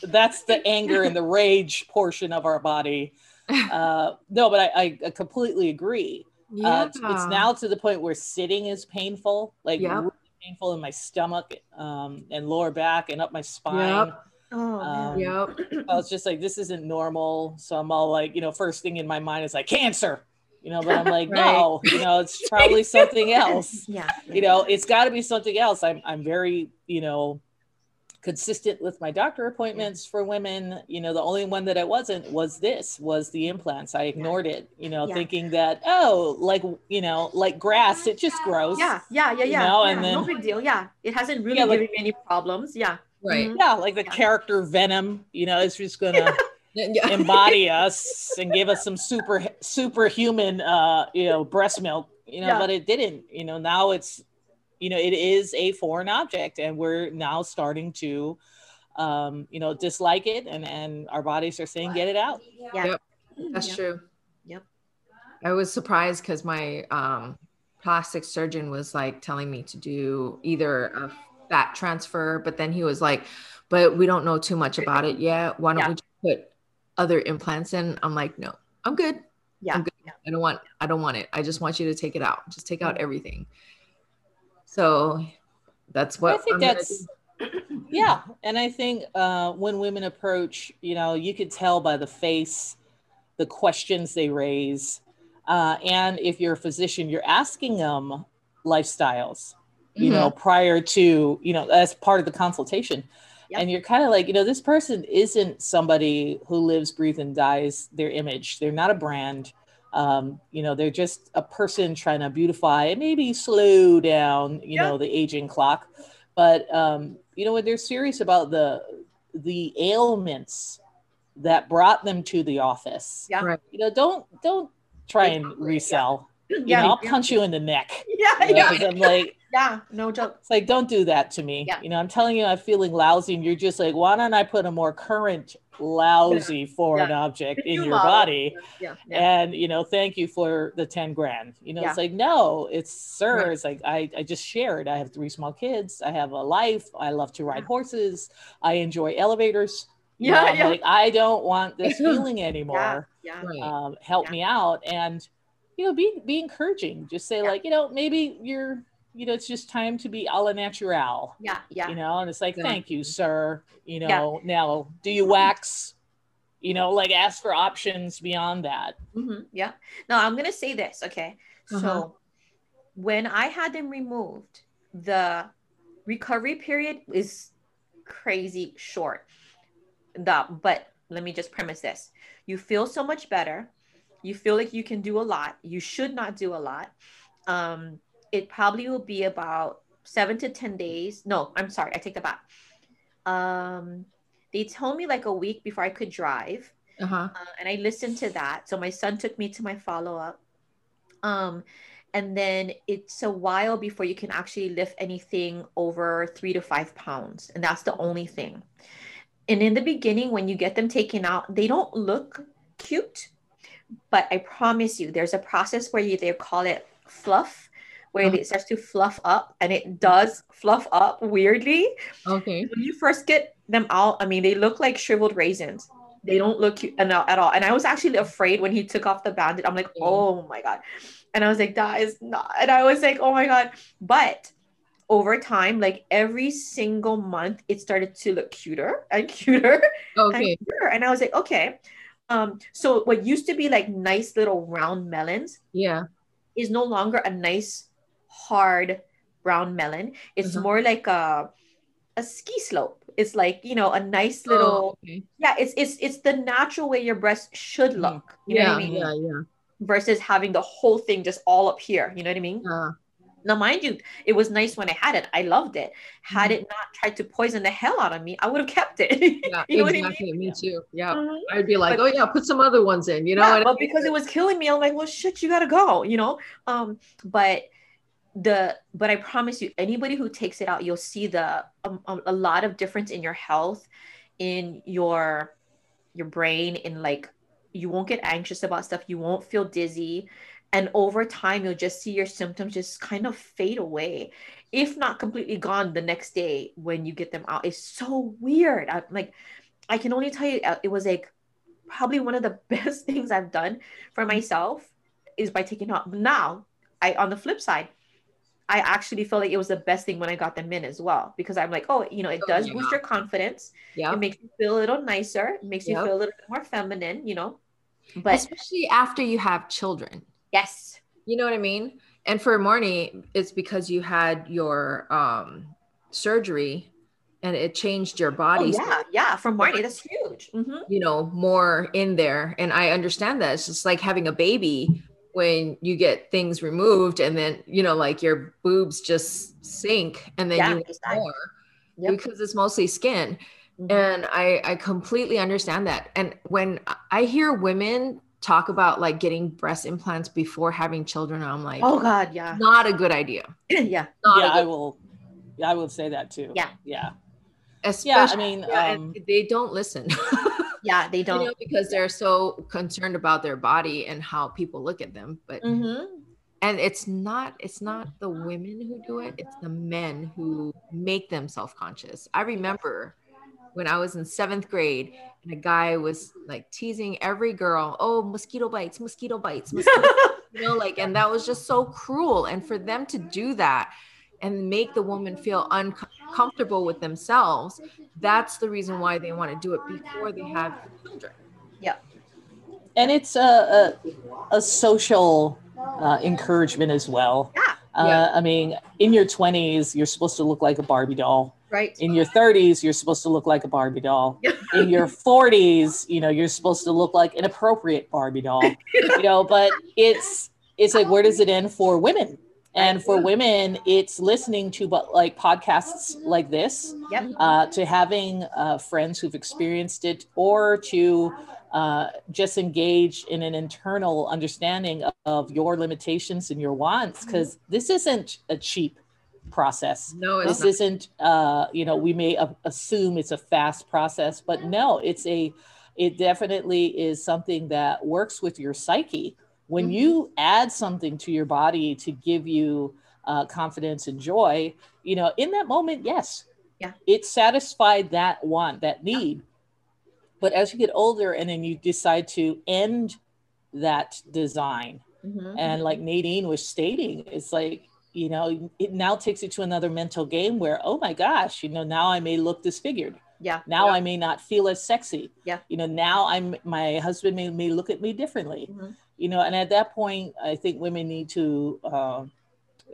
Speaker 9: that's the anger and the rage portion of our body. Uh, no, but I, I completely agree.
Speaker 8: Yeah.
Speaker 9: Uh, it's, it's now to the point where sitting is painful, like
Speaker 8: Yep.
Speaker 9: Painful in my stomach um, and lower back and up my spine.
Speaker 8: Yep.
Speaker 7: Oh,
Speaker 9: Um,
Speaker 8: Yep.
Speaker 9: I was just like, this isn't normal. So I'm all like, you know, first thing in my mind is like cancer, you know, but I'm like,
Speaker 8: Right.
Speaker 9: no, you know, it's probably something else.
Speaker 7: yeah.
Speaker 9: You know, it's got to be something else. I'm, I'm very, you know, consistent with my doctor appointments for women. You know, the only one that I wasn't was this, was the implants. I ignored it, you know,
Speaker 7: Yeah.
Speaker 9: thinking that, oh, like, you know, like grass, it just grows.
Speaker 7: Yeah, yeah, yeah,
Speaker 9: You
Speaker 7: yeah.
Speaker 9: know,
Speaker 7: yeah,
Speaker 9: and
Speaker 7: no big deal. Yeah, it hasn't really
Speaker 9: Yeah, like-
Speaker 7: given me any problems. Yeah,
Speaker 8: Right.
Speaker 9: Yeah, like the
Speaker 7: Yeah.
Speaker 9: character Venom, you know, it's just gonna
Speaker 8: Yeah.
Speaker 9: embody us and give us some super superhuman uh you know breast milk you know
Speaker 7: Yeah.
Speaker 9: but it didn't you know now it's you know it is a foreign object and we're now starting to um you know dislike it and and our bodies are saying get it out
Speaker 7: yeah,
Speaker 8: Yep. That's
Speaker 7: Yeah.
Speaker 8: true.
Speaker 7: Yep.
Speaker 8: I was surprised because my um, plastic surgeon was like telling me to do either a fat transfer, but then he was like, "But we don't know too much about it yet. Why don't
Speaker 7: Yeah.
Speaker 8: we just put other implants in?" I'm like, "No, I'm good.
Speaker 7: yeah,
Speaker 8: I'm good.
Speaker 7: yeah.
Speaker 8: I don't want. I don't want it. I just want you to take it out. Just take out everything." So that's what
Speaker 9: i think
Speaker 8: I'm
Speaker 9: that's yeah and i think uh when women approach you know you could tell by the face the questions they raise uh and if you're a physician you're asking them lifestyles you know prior to you know as part of the consultation.
Speaker 7: Yep.
Speaker 9: and you're kind of like you know this person isn't somebody who lives breathes and dies their image. They're not a brand um, you know they're just a person trying to beautify and maybe slow down you know the aging clock but um, you know when they're serious about the the ailments that brought them to the office
Speaker 7: Yeah.
Speaker 8: Right.
Speaker 9: you know don't don't try and resell you
Speaker 7: Yeah,
Speaker 9: know i'll punch you in the neck
Speaker 7: yeah,
Speaker 9: you know,
Speaker 7: yeah,
Speaker 9: 'cause i'm like
Speaker 7: yeah. No joke.
Speaker 9: it's like, don't do that to me.
Speaker 7: Yeah.
Speaker 9: You know, I'm telling you, I'm feeling lousy, and you're just like, why don't I put a more current lousy foreign object in your
Speaker 7: model.
Speaker 9: body?
Speaker 7: Yeah, yeah.
Speaker 9: And you know, thank you for the 10 grand. You know,
Speaker 7: Yeah.
Speaker 9: it's like, no, it's sir.
Speaker 8: Right.
Speaker 9: It's like I, I just shared. I have three small kids. I have a life. I love to ride horses. I enjoy elevators. You know,
Speaker 7: Yeah,
Speaker 9: I'm
Speaker 7: yeah.
Speaker 9: like, I don't want this feeling anymore
Speaker 7: Yeah,
Speaker 8: Right.
Speaker 9: um, help
Speaker 7: Yeah.
Speaker 9: me out and you know be be encouraging just say
Speaker 7: Yeah.
Speaker 9: like you know maybe you're you know it's just time to be a la natural
Speaker 7: yeah, yeah.
Speaker 9: you know and it's like thank you sir you
Speaker 7: Yeah.
Speaker 9: know now do you wax you know like ask for options beyond that
Speaker 7: hmm Yeah. No, I'm gonna say this. Okay.
Speaker 8: Uh-huh.
Speaker 7: So when I had them removed, the recovery period is crazy short. The but let me just premise this: you feel so much better. You feel like you can do a lot. You should not do a lot. Um, it probably will be about seven to ten days. No, I'm sorry, I take that back. Um, they told me like a week before I could drive
Speaker 8: Uh-huh.
Speaker 7: uh, and I listened to that. So my son took me to my follow up. Um, and then it's a while before you can actually lift anything over three to five pounds, and that's the only thing. And in the beginning, when you get them taken out, they don't look cute, but I promise you, there's a process where you they call it fluff, where
Speaker 8: Uh-huh.
Speaker 7: it starts to fluff up, and it does fluff up weirdly
Speaker 8: Okay.
Speaker 7: when you first get them out, I mean, they look like shriveled raisins. They don't look cute at all. And I was actually afraid when he took off the bandage. I'm like, oh my God. And I was like, that is not. And I was like, oh my God. But over time, like every single month, it started to look cuter and cuter
Speaker 8: Okay.
Speaker 7: and cuter. And I was like, okay. Um, so what used to be like nice little round melons
Speaker 8: Yeah.
Speaker 7: is no longer a nice hard brown melon. It's
Speaker 8: Uh-huh.
Speaker 7: more like a a ski slope. It's like you know a nice
Speaker 8: Oh,
Speaker 7: little
Speaker 8: okay.
Speaker 7: yeah. It's it's it's the natural way your breast should
Speaker 9: Mm.
Speaker 7: look. You know
Speaker 8: Yeah.
Speaker 7: what I mean?
Speaker 8: Yeah. Yeah.
Speaker 7: Versus having the whole thing just all up here. You know what I mean? Now, mind you, it was nice when I had it. I loved it. Had
Speaker 8: Mhm.
Speaker 7: it not tried to poison the hell out of me, I would have kept it.
Speaker 8: yeah.
Speaker 7: you know what I mean?
Speaker 8: Me too. Yeah.
Speaker 7: Mhm.
Speaker 8: I'd be like,
Speaker 7: But-
Speaker 8: oh yeah, put some other ones in. You know.
Speaker 7: yeah, but because it was killing me, I'm like, well, shit, you gotta go, you know. Um, but the but I promise you, anybody who takes it out, you'll see the um, um, a lot of difference in your health, in your your brain, in like you won't get anxious about stuff, you won't feel dizzy, and over time you'll just see your symptoms just kind of fade away if not completely gone the next day when you get them out. It's so weird. I'm like i can only tell you uh, it was like probably one of the best things i've done for myself is by taking out. Now i on the flip side i actually feel like it was the best thing when i got them in as well because i'm like oh you know it
Speaker 8: Oh,
Speaker 7: does
Speaker 8: yeah.
Speaker 7: boost your confidence
Speaker 8: Yeah.
Speaker 7: it makes you feel a little nicer it makes you feel a little bit more feminine you know but
Speaker 8: Especially after you have children.
Speaker 7: yes
Speaker 8: You know what I mean? And for Marni, it's because you had your um surgery and it changed your
Speaker 7: oh,
Speaker 8: body. so
Speaker 7: yeah yeah for Marni, that's huge Mhm.
Speaker 8: you know, more in there. And I understand that. It's just like having a baby when you get things removed and then, you know, like your boobs just sink and then
Speaker 7: Yeah,
Speaker 8: you want
Speaker 7: exactly.
Speaker 8: more
Speaker 7: Yep.
Speaker 8: because it's mostly skin.
Speaker 7: Mhm.
Speaker 8: And I, I completely understand that. And when I hear women talk about like getting breast implants before having children, I'm like,
Speaker 7: oh god yeah
Speaker 8: not a good idea.
Speaker 7: yeah
Speaker 8: Not
Speaker 9: yeah,
Speaker 8: a
Speaker 9: I
Speaker 8: good,
Speaker 9: will. Yeah, I will say that too.
Speaker 7: Yeah.
Speaker 9: yeah,
Speaker 8: especially,
Speaker 9: yeah. I mean,
Speaker 8: yeah,
Speaker 9: um,
Speaker 8: they don't listen.
Speaker 7: yeah they don't
Speaker 8: know, because they're so concerned about their body and how people look at them. But
Speaker 7: Mhm.
Speaker 8: and it's not it's not the women who do it it's the men who make them self-conscious i remember when i was in seventh grade and a guy was like teasing every girl oh mosquito bites mosquito bites mosquito bites," you know like and that was just so cruel and for them to do that and make the woman feel uncomfortable with themselves that's the reason why they want to do it before they have children Yeah.
Speaker 9: and it's a a, a social uh, encouragement as well.
Speaker 7: Yeah.
Speaker 9: Uh,
Speaker 8: Yeah.
Speaker 9: I mean, in your 20s, you're supposed to look like a Barbie doll.
Speaker 7: right
Speaker 9: In your 30s, you're supposed to look like a Barbie doll. In your 40s, you know, you're supposed to look like an appropriate Barbie doll. You know, but it's it's like where does it end for women? And for women, it's listening to but like podcasts like this,
Speaker 7: yep
Speaker 9: uh, to having uh, friends who've experienced it, or to uh, just engage in an internal understanding of, of your limitations and your wants, because this isn't a cheap process.
Speaker 8: no it's
Speaker 9: This
Speaker 8: not.
Speaker 9: isn't, uh, you know, we may assume it's a fast process, but no, it's a, it definitely is something that works with your psyche. When
Speaker 7: Mhm.
Speaker 9: you add something to your body to give you uh, confidence and joy, you know, in that moment, yes,
Speaker 7: Yeah.
Speaker 9: it satisfied that want, that need. But as you get older and then you decide to end that design,
Speaker 7: Mhm.
Speaker 9: and like Nadine was stating, it's like, you know, it now takes you to another mental game where, oh my gosh, you know, now I may look disfigured.
Speaker 7: Yeah
Speaker 9: Now
Speaker 8: Yeah.
Speaker 9: I may not feel as sexy.
Speaker 7: Yeah.
Speaker 9: You know, now I'm my husband may, may look at me differently.
Speaker 7: Mhm.
Speaker 9: You know, and at that point, I think women need to uh,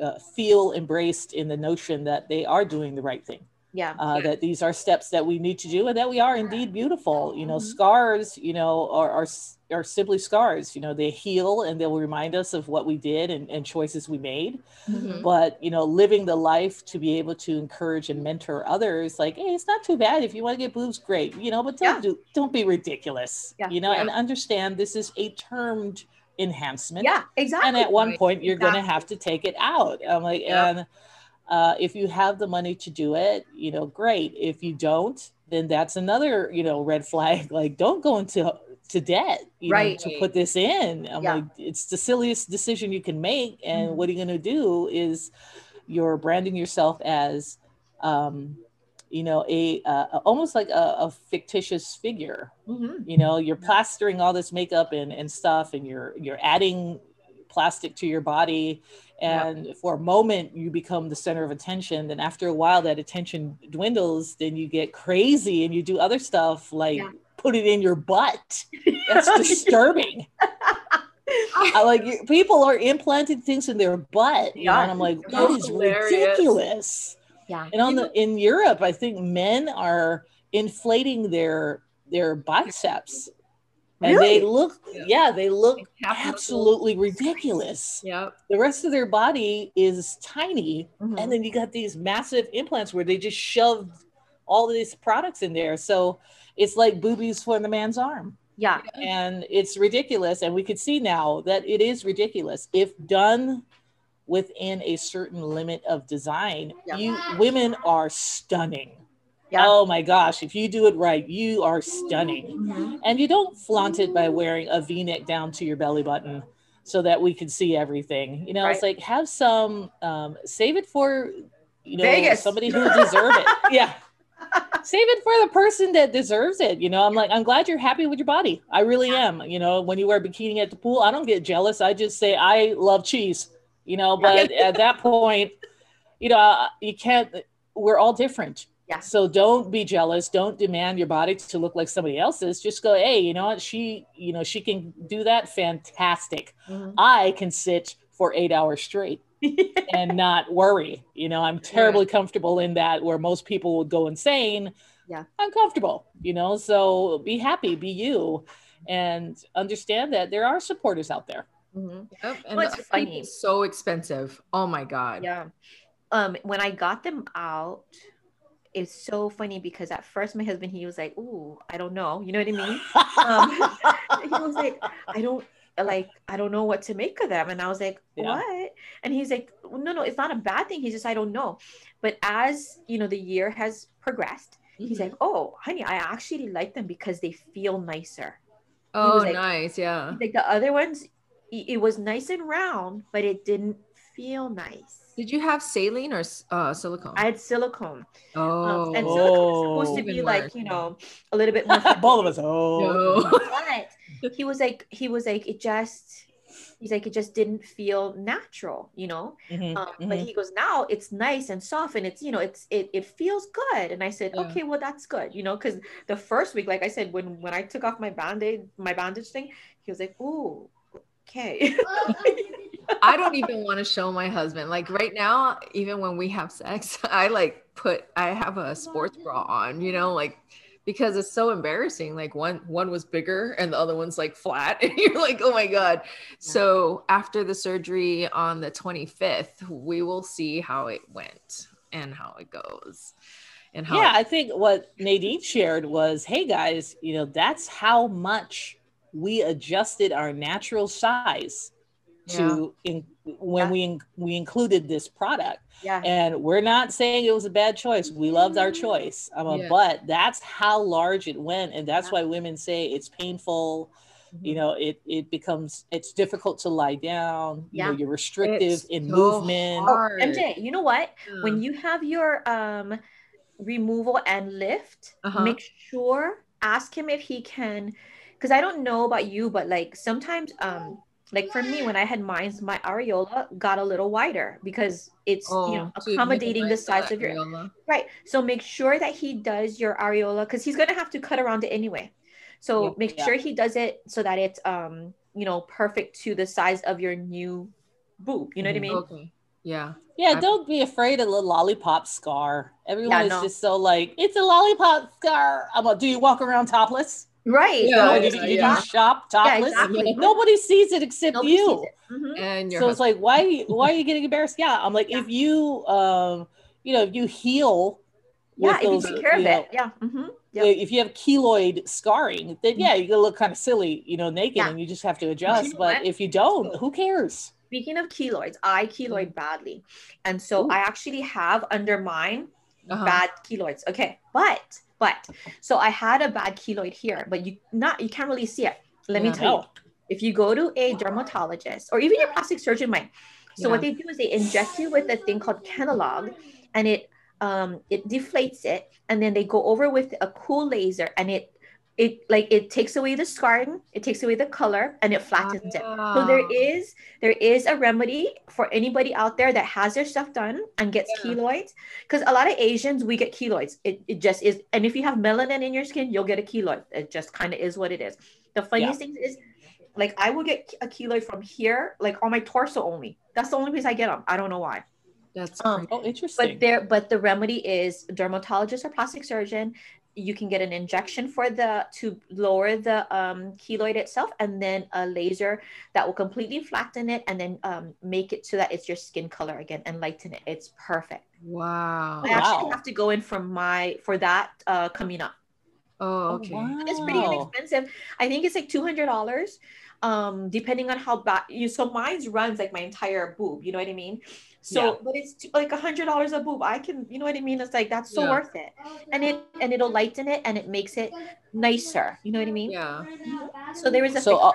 Speaker 9: uh, feel embraced in the notion that they are doing the right thing
Speaker 7: yeah
Speaker 9: uh, that these are steps that we need to do and that we are indeed beautiful you know
Speaker 7: Mhm.
Speaker 9: scars you know are, are are simply scars you know they heal and they'll remind us of what we did and, and choices we made
Speaker 7: Mhm.
Speaker 9: but you know living the life to be able to encourage and mentor others like hey it's not too bad if you want to get boobs great you know but don't
Speaker 7: Yeah.
Speaker 9: do don't be ridiculous
Speaker 7: Yeah.
Speaker 9: you know
Speaker 8: Yeah.
Speaker 9: and understand this is a termed enhancement
Speaker 7: yeah exactly
Speaker 9: and at one point you're going to have to take it out i'm like
Speaker 8: Yeah.
Speaker 9: and uh, if you have the money to do it you know great if you don't then that's another you know red flag like don't go into to debt you know,
Speaker 7: Right.
Speaker 9: to put this in i'm
Speaker 7: Yeah.
Speaker 9: like it's the silliest decision you can make and
Speaker 7: Mhm.
Speaker 9: what are you going to do is you're branding yourself as um you know a uh, almost like a, a fictitious figure
Speaker 7: Mhm.
Speaker 9: you know you're plastering all this makeup and, and stuff and you're you're adding plastic to your body and for a moment you become the center of attention then after a while that attention dwindles then you get crazy and you do other stuff like
Speaker 7: Yeah.
Speaker 9: put it in your butt that's disturbing I like people are implanting things in their butt
Speaker 7: Yeah.
Speaker 9: and i'm like
Speaker 8: That's hilarious.
Speaker 9: ridiculous
Speaker 7: yeah
Speaker 9: and on the in Europe, I think men are inflating their their biceps. And they look,
Speaker 8: Yeah.
Speaker 9: yeah, they look
Speaker 8: Half
Speaker 9: absolutely ridiculous.
Speaker 8: Yep.
Speaker 9: The rest of their body is tiny.
Speaker 7: Mhm.
Speaker 9: And then you got these massive implants where they just shoved all these products in there. So it's like boobies for the man's arm.
Speaker 7: yeah
Speaker 9: And it's ridiculous. And we could see now that it is ridiculous. If done within a certain limit of design,
Speaker 7: Yeah.
Speaker 9: you women are stunning.
Speaker 7: Yeah.
Speaker 9: Oh my gosh, if you do it right, you are stunning.
Speaker 7: Mhm.
Speaker 9: And you don't flaunt it by wearing a v-neck down to your belly button. so that we could see everything. You know, it's like have some um save it for you know
Speaker 7: Vegas.
Speaker 9: somebody who deserve it. Yeah. Save it for the person that deserves it. You know, I'm like, I'm glad you're happy with your body. I really am. You know, when you wear bikini at the pool, I don't get jealous. I just say I love cheese. You know, but at that point, you know, uh, you can't. We're all different.
Speaker 7: Yeah.
Speaker 9: So don't be jealous. Don't demand your body to look like somebody else's. Just go, hey, you know what? She, you know, she can do that. Fantastic.
Speaker 7: Mhm.
Speaker 9: I can sit for eight hours straight and not worry. You know, I'm terribly comfortable in that where most people would go insane.
Speaker 7: Yeah.
Speaker 9: I'm comfortable, you know, so be happy, be you, and understand that there are supporters out there.
Speaker 7: Mm-hmm.
Speaker 8: Yep. And
Speaker 7: Well, it's funny.
Speaker 8: so expensive. Oh my god.
Speaker 7: Yeah. Um, when I got them out, it's so funny because at first my husband he was like, "Ooh, I don't know," you know what I mean? Um, he was like, "I don't like, I don't know what to make of them," and I was like,
Speaker 9: Yeah.
Speaker 7: "What?" And he's like, "No, no, it's not a bad thing. He's just, I don't know." But as you know, the year has progressed, he's like, "Oh, honey, I actually like them because they feel nicer."
Speaker 8: Oh,
Speaker 7: like-
Speaker 8: nice. Yeah.
Speaker 7: Like the other ones, it was nice and round, but it didn't feel nice.
Speaker 8: Did you have saline or uh, silicone?
Speaker 7: I had silicone.
Speaker 8: oh,
Speaker 7: Um, and silicone's supposed to
Speaker 8: Even
Speaker 7: be
Speaker 8: worse.
Speaker 7: like, you know, a little bit more.
Speaker 9: Both of us. Oh,
Speaker 8: no.
Speaker 7: But he was like, he was like, it just, he's like, it just didn't feel natural, you know.
Speaker 9: Mhm,
Speaker 7: Um, But
Speaker 9: mhm.
Speaker 7: he goes, now it's nice and soft, and it's, you know, it's it it feels good. And I said,
Speaker 8: Yeah.
Speaker 7: okay, well that's good, you know, because the first week, like I said, when when I took off my band-aid, my bandage thing, he was like, ooh, okay.
Speaker 8: I don't even want to show my husband. Like right now, even when we have sex, I like put I have a sports bra on, you know, like because it's so embarrassing. Like one one was bigger and the other one's like flat. And you're like, oh my God. So after the surgery on the 25th, we will see how it went and how it goes. And how
Speaker 9: yeah, I think what Nadine shared was, hey guys, you know, that's how much we adjusted our natural size to in, when
Speaker 7: Yeah.
Speaker 9: we in, we included this product.
Speaker 7: yeah.
Speaker 9: And we're not saying it was a bad choice. We loved our choice. Um,
Speaker 8: Yeah.
Speaker 9: But that's how large it went. And that's why women say it's painful.
Speaker 7: Mm-hmm.
Speaker 9: You know, it, it becomes, it's difficult to lie down. You know,
Speaker 7: Yeah.
Speaker 9: you're restrictive
Speaker 8: It's
Speaker 9: in
Speaker 8: so
Speaker 9: movement.
Speaker 8: hard.
Speaker 7: MJ, you know what? when you have your um removal and lift
Speaker 8: Uh-huh.
Speaker 7: make sure ask him if he can because i don't know about you but like sometimes um like for me when i had mines my areola got a little wider because it's you know
Speaker 8: Oh,
Speaker 7: accommodating the size of your
Speaker 8: areola.
Speaker 7: right so make sure that he does your areola because he's going to have to cut around it anyway so
Speaker 9: Yeah.
Speaker 7: make
Speaker 9: Yeah.
Speaker 7: sure he does it so that it's um you know perfect to the size of your new boob you know what i mean
Speaker 8: Okay. Yeah.
Speaker 9: Yeah,
Speaker 8: I-
Speaker 9: don't be afraid of the lollipop scar. Everyone is
Speaker 7: no.
Speaker 9: just so like, it's a lollipop scar. I'm like, do you walk around topless?
Speaker 7: Right
Speaker 8: Yeah,
Speaker 9: No,
Speaker 8: Oh,
Speaker 9: did,
Speaker 8: yeah,
Speaker 9: did you
Speaker 8: yeah.
Speaker 9: shop
Speaker 7: Yeah, exactly.
Speaker 9: Nobody sees it except
Speaker 7: Nobody
Speaker 9: you.
Speaker 7: sees it. Mhm.
Speaker 8: And your
Speaker 9: So it's like, why? are you- Why are you getting embarrassed? Yeah, I'm like, if you, um, you know, if you heal,
Speaker 7: Yeah,
Speaker 9: with
Speaker 7: if you take care of
Speaker 9: you know,
Speaker 7: it. Yeah. hmm
Speaker 9: if you have keloid scarring, then yeah, you're gonna look kind of silly, you know, naked,
Speaker 7: Yeah.
Speaker 9: and you just have to adjust.
Speaker 7: know
Speaker 9: but
Speaker 7: what?
Speaker 9: if you don't, who cares?
Speaker 7: Speaking of keloids, I keloid badly. And so
Speaker 9: Ooh.
Speaker 7: I actually have under mine
Speaker 8: Uh-huh.
Speaker 7: bad keloids. Okay. But, but, so I had a bad keloid here, but you not, you can't really see it. Let me tell you. If you go to a dermatologist or even your plastic surgeon might. So what they do is they inject you with a thing called Kenalog and it um it deflates it and then they go over with a cool laser and it it like it takes away the scarring, it takes away the color and it flattens it. So there
Speaker 8: Ah.
Speaker 7: is there is a remedy for anybody out there that has their stuff done and gets
Speaker 8: Yeah.
Speaker 7: keloids. Because a lot of Asians we get keloids. It, it just is. And if you have melanin in your skin, you'll get a keloid. It just kind of is what it is. The funniest thing is, like I will get a keloid from here, like on my torso only. That's the only place I get them. I don't know why.
Speaker 8: That's
Speaker 7: Um.
Speaker 9: Oh, interesting.
Speaker 7: But there, but the remedy is dermatologist or plastic surgeon. You can get an injection for the to lower the um, keloid itself, and then a laser that will completely flatten it, and then um, make it so that it's your skin color again and lighten it. It's perfect.
Speaker 8: wow.
Speaker 7: I actually
Speaker 9: Wow.
Speaker 7: have to go in for my for that uh, coming up.
Speaker 8: Oh, okay.
Speaker 7: It's pretty
Speaker 9: Wow.
Speaker 7: inexpensive. I think it's like two hundred dollars, um, depending on how bad you. So mine's runs like my entire boob. You know what I mean? So,
Speaker 9: Yeah.
Speaker 7: but it's like a hundred dollars a boob. I can, you know what I mean? It's like that's so
Speaker 8: Yeah.
Speaker 7: worth it, and it and it'll lighten it and it makes it nicer. You know what I mean?
Speaker 8: Yeah.
Speaker 7: So there is a
Speaker 9: So,
Speaker 7: fix-
Speaker 9: uh,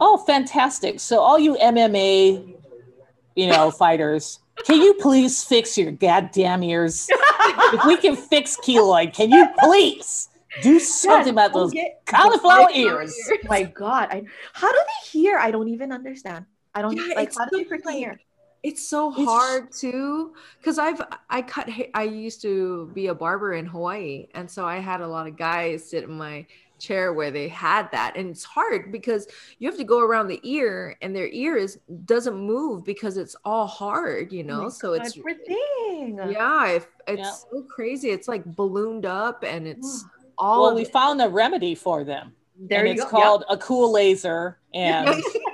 Speaker 9: Oh, fantastic. So all you MMA, you know, fighters, can you please fix your goddamn ears? if we can fix keloid, can you please do something about those
Speaker 7: get-
Speaker 9: cauliflower
Speaker 7: get
Speaker 9: ears?
Speaker 7: My God, I, how do they hear? I don't even understand. I don't
Speaker 8: Yeah,
Speaker 7: like. How do they freaking
Speaker 8: like,
Speaker 7: hear?
Speaker 8: It's so
Speaker 9: It's-
Speaker 8: hard too, because I've I cut. I used to be a barber in Hawaii, and so I had a lot of guys sit in my chair where they had that, and it's hard because you have to go around the ear, and their ear is doesn't move because it's all hard, you oh know.
Speaker 7: Oh
Speaker 8: so
Speaker 7: God,
Speaker 8: it's yeah, it, it's
Speaker 9: Yeah.
Speaker 8: so crazy. It's like ballooned up, and it's all
Speaker 9: Well, we
Speaker 8: it.
Speaker 9: found a remedy for them.
Speaker 7: There
Speaker 9: and
Speaker 7: you
Speaker 9: it's
Speaker 7: go. Yep.
Speaker 9: called a cool laser and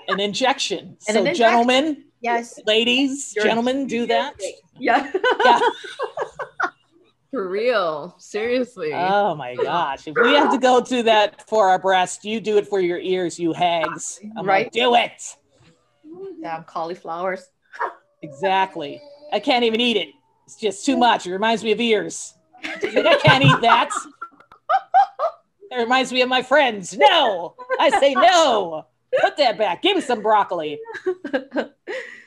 Speaker 9: an injection.
Speaker 7: And
Speaker 9: so,
Speaker 7: an injection.
Speaker 9: gentlemen,
Speaker 7: Yes.
Speaker 9: ladies,
Speaker 7: You're-
Speaker 9: gentlemen, do that.
Speaker 7: Yeah.
Speaker 9: Yeah.
Speaker 8: for real. Seriously.
Speaker 9: Oh my gosh. If we have to go to that for our breast, you do it for your ears, you hags. I'm
Speaker 7: Right.
Speaker 9: like, do it.
Speaker 7: Damn cauliflowers.
Speaker 9: Exactly. I can't even eat it. It's just too much. It reminds me of ears. Like, I can't eat that. It reminds me of my friends. No. I say no. Put that back. Give me some broccoli.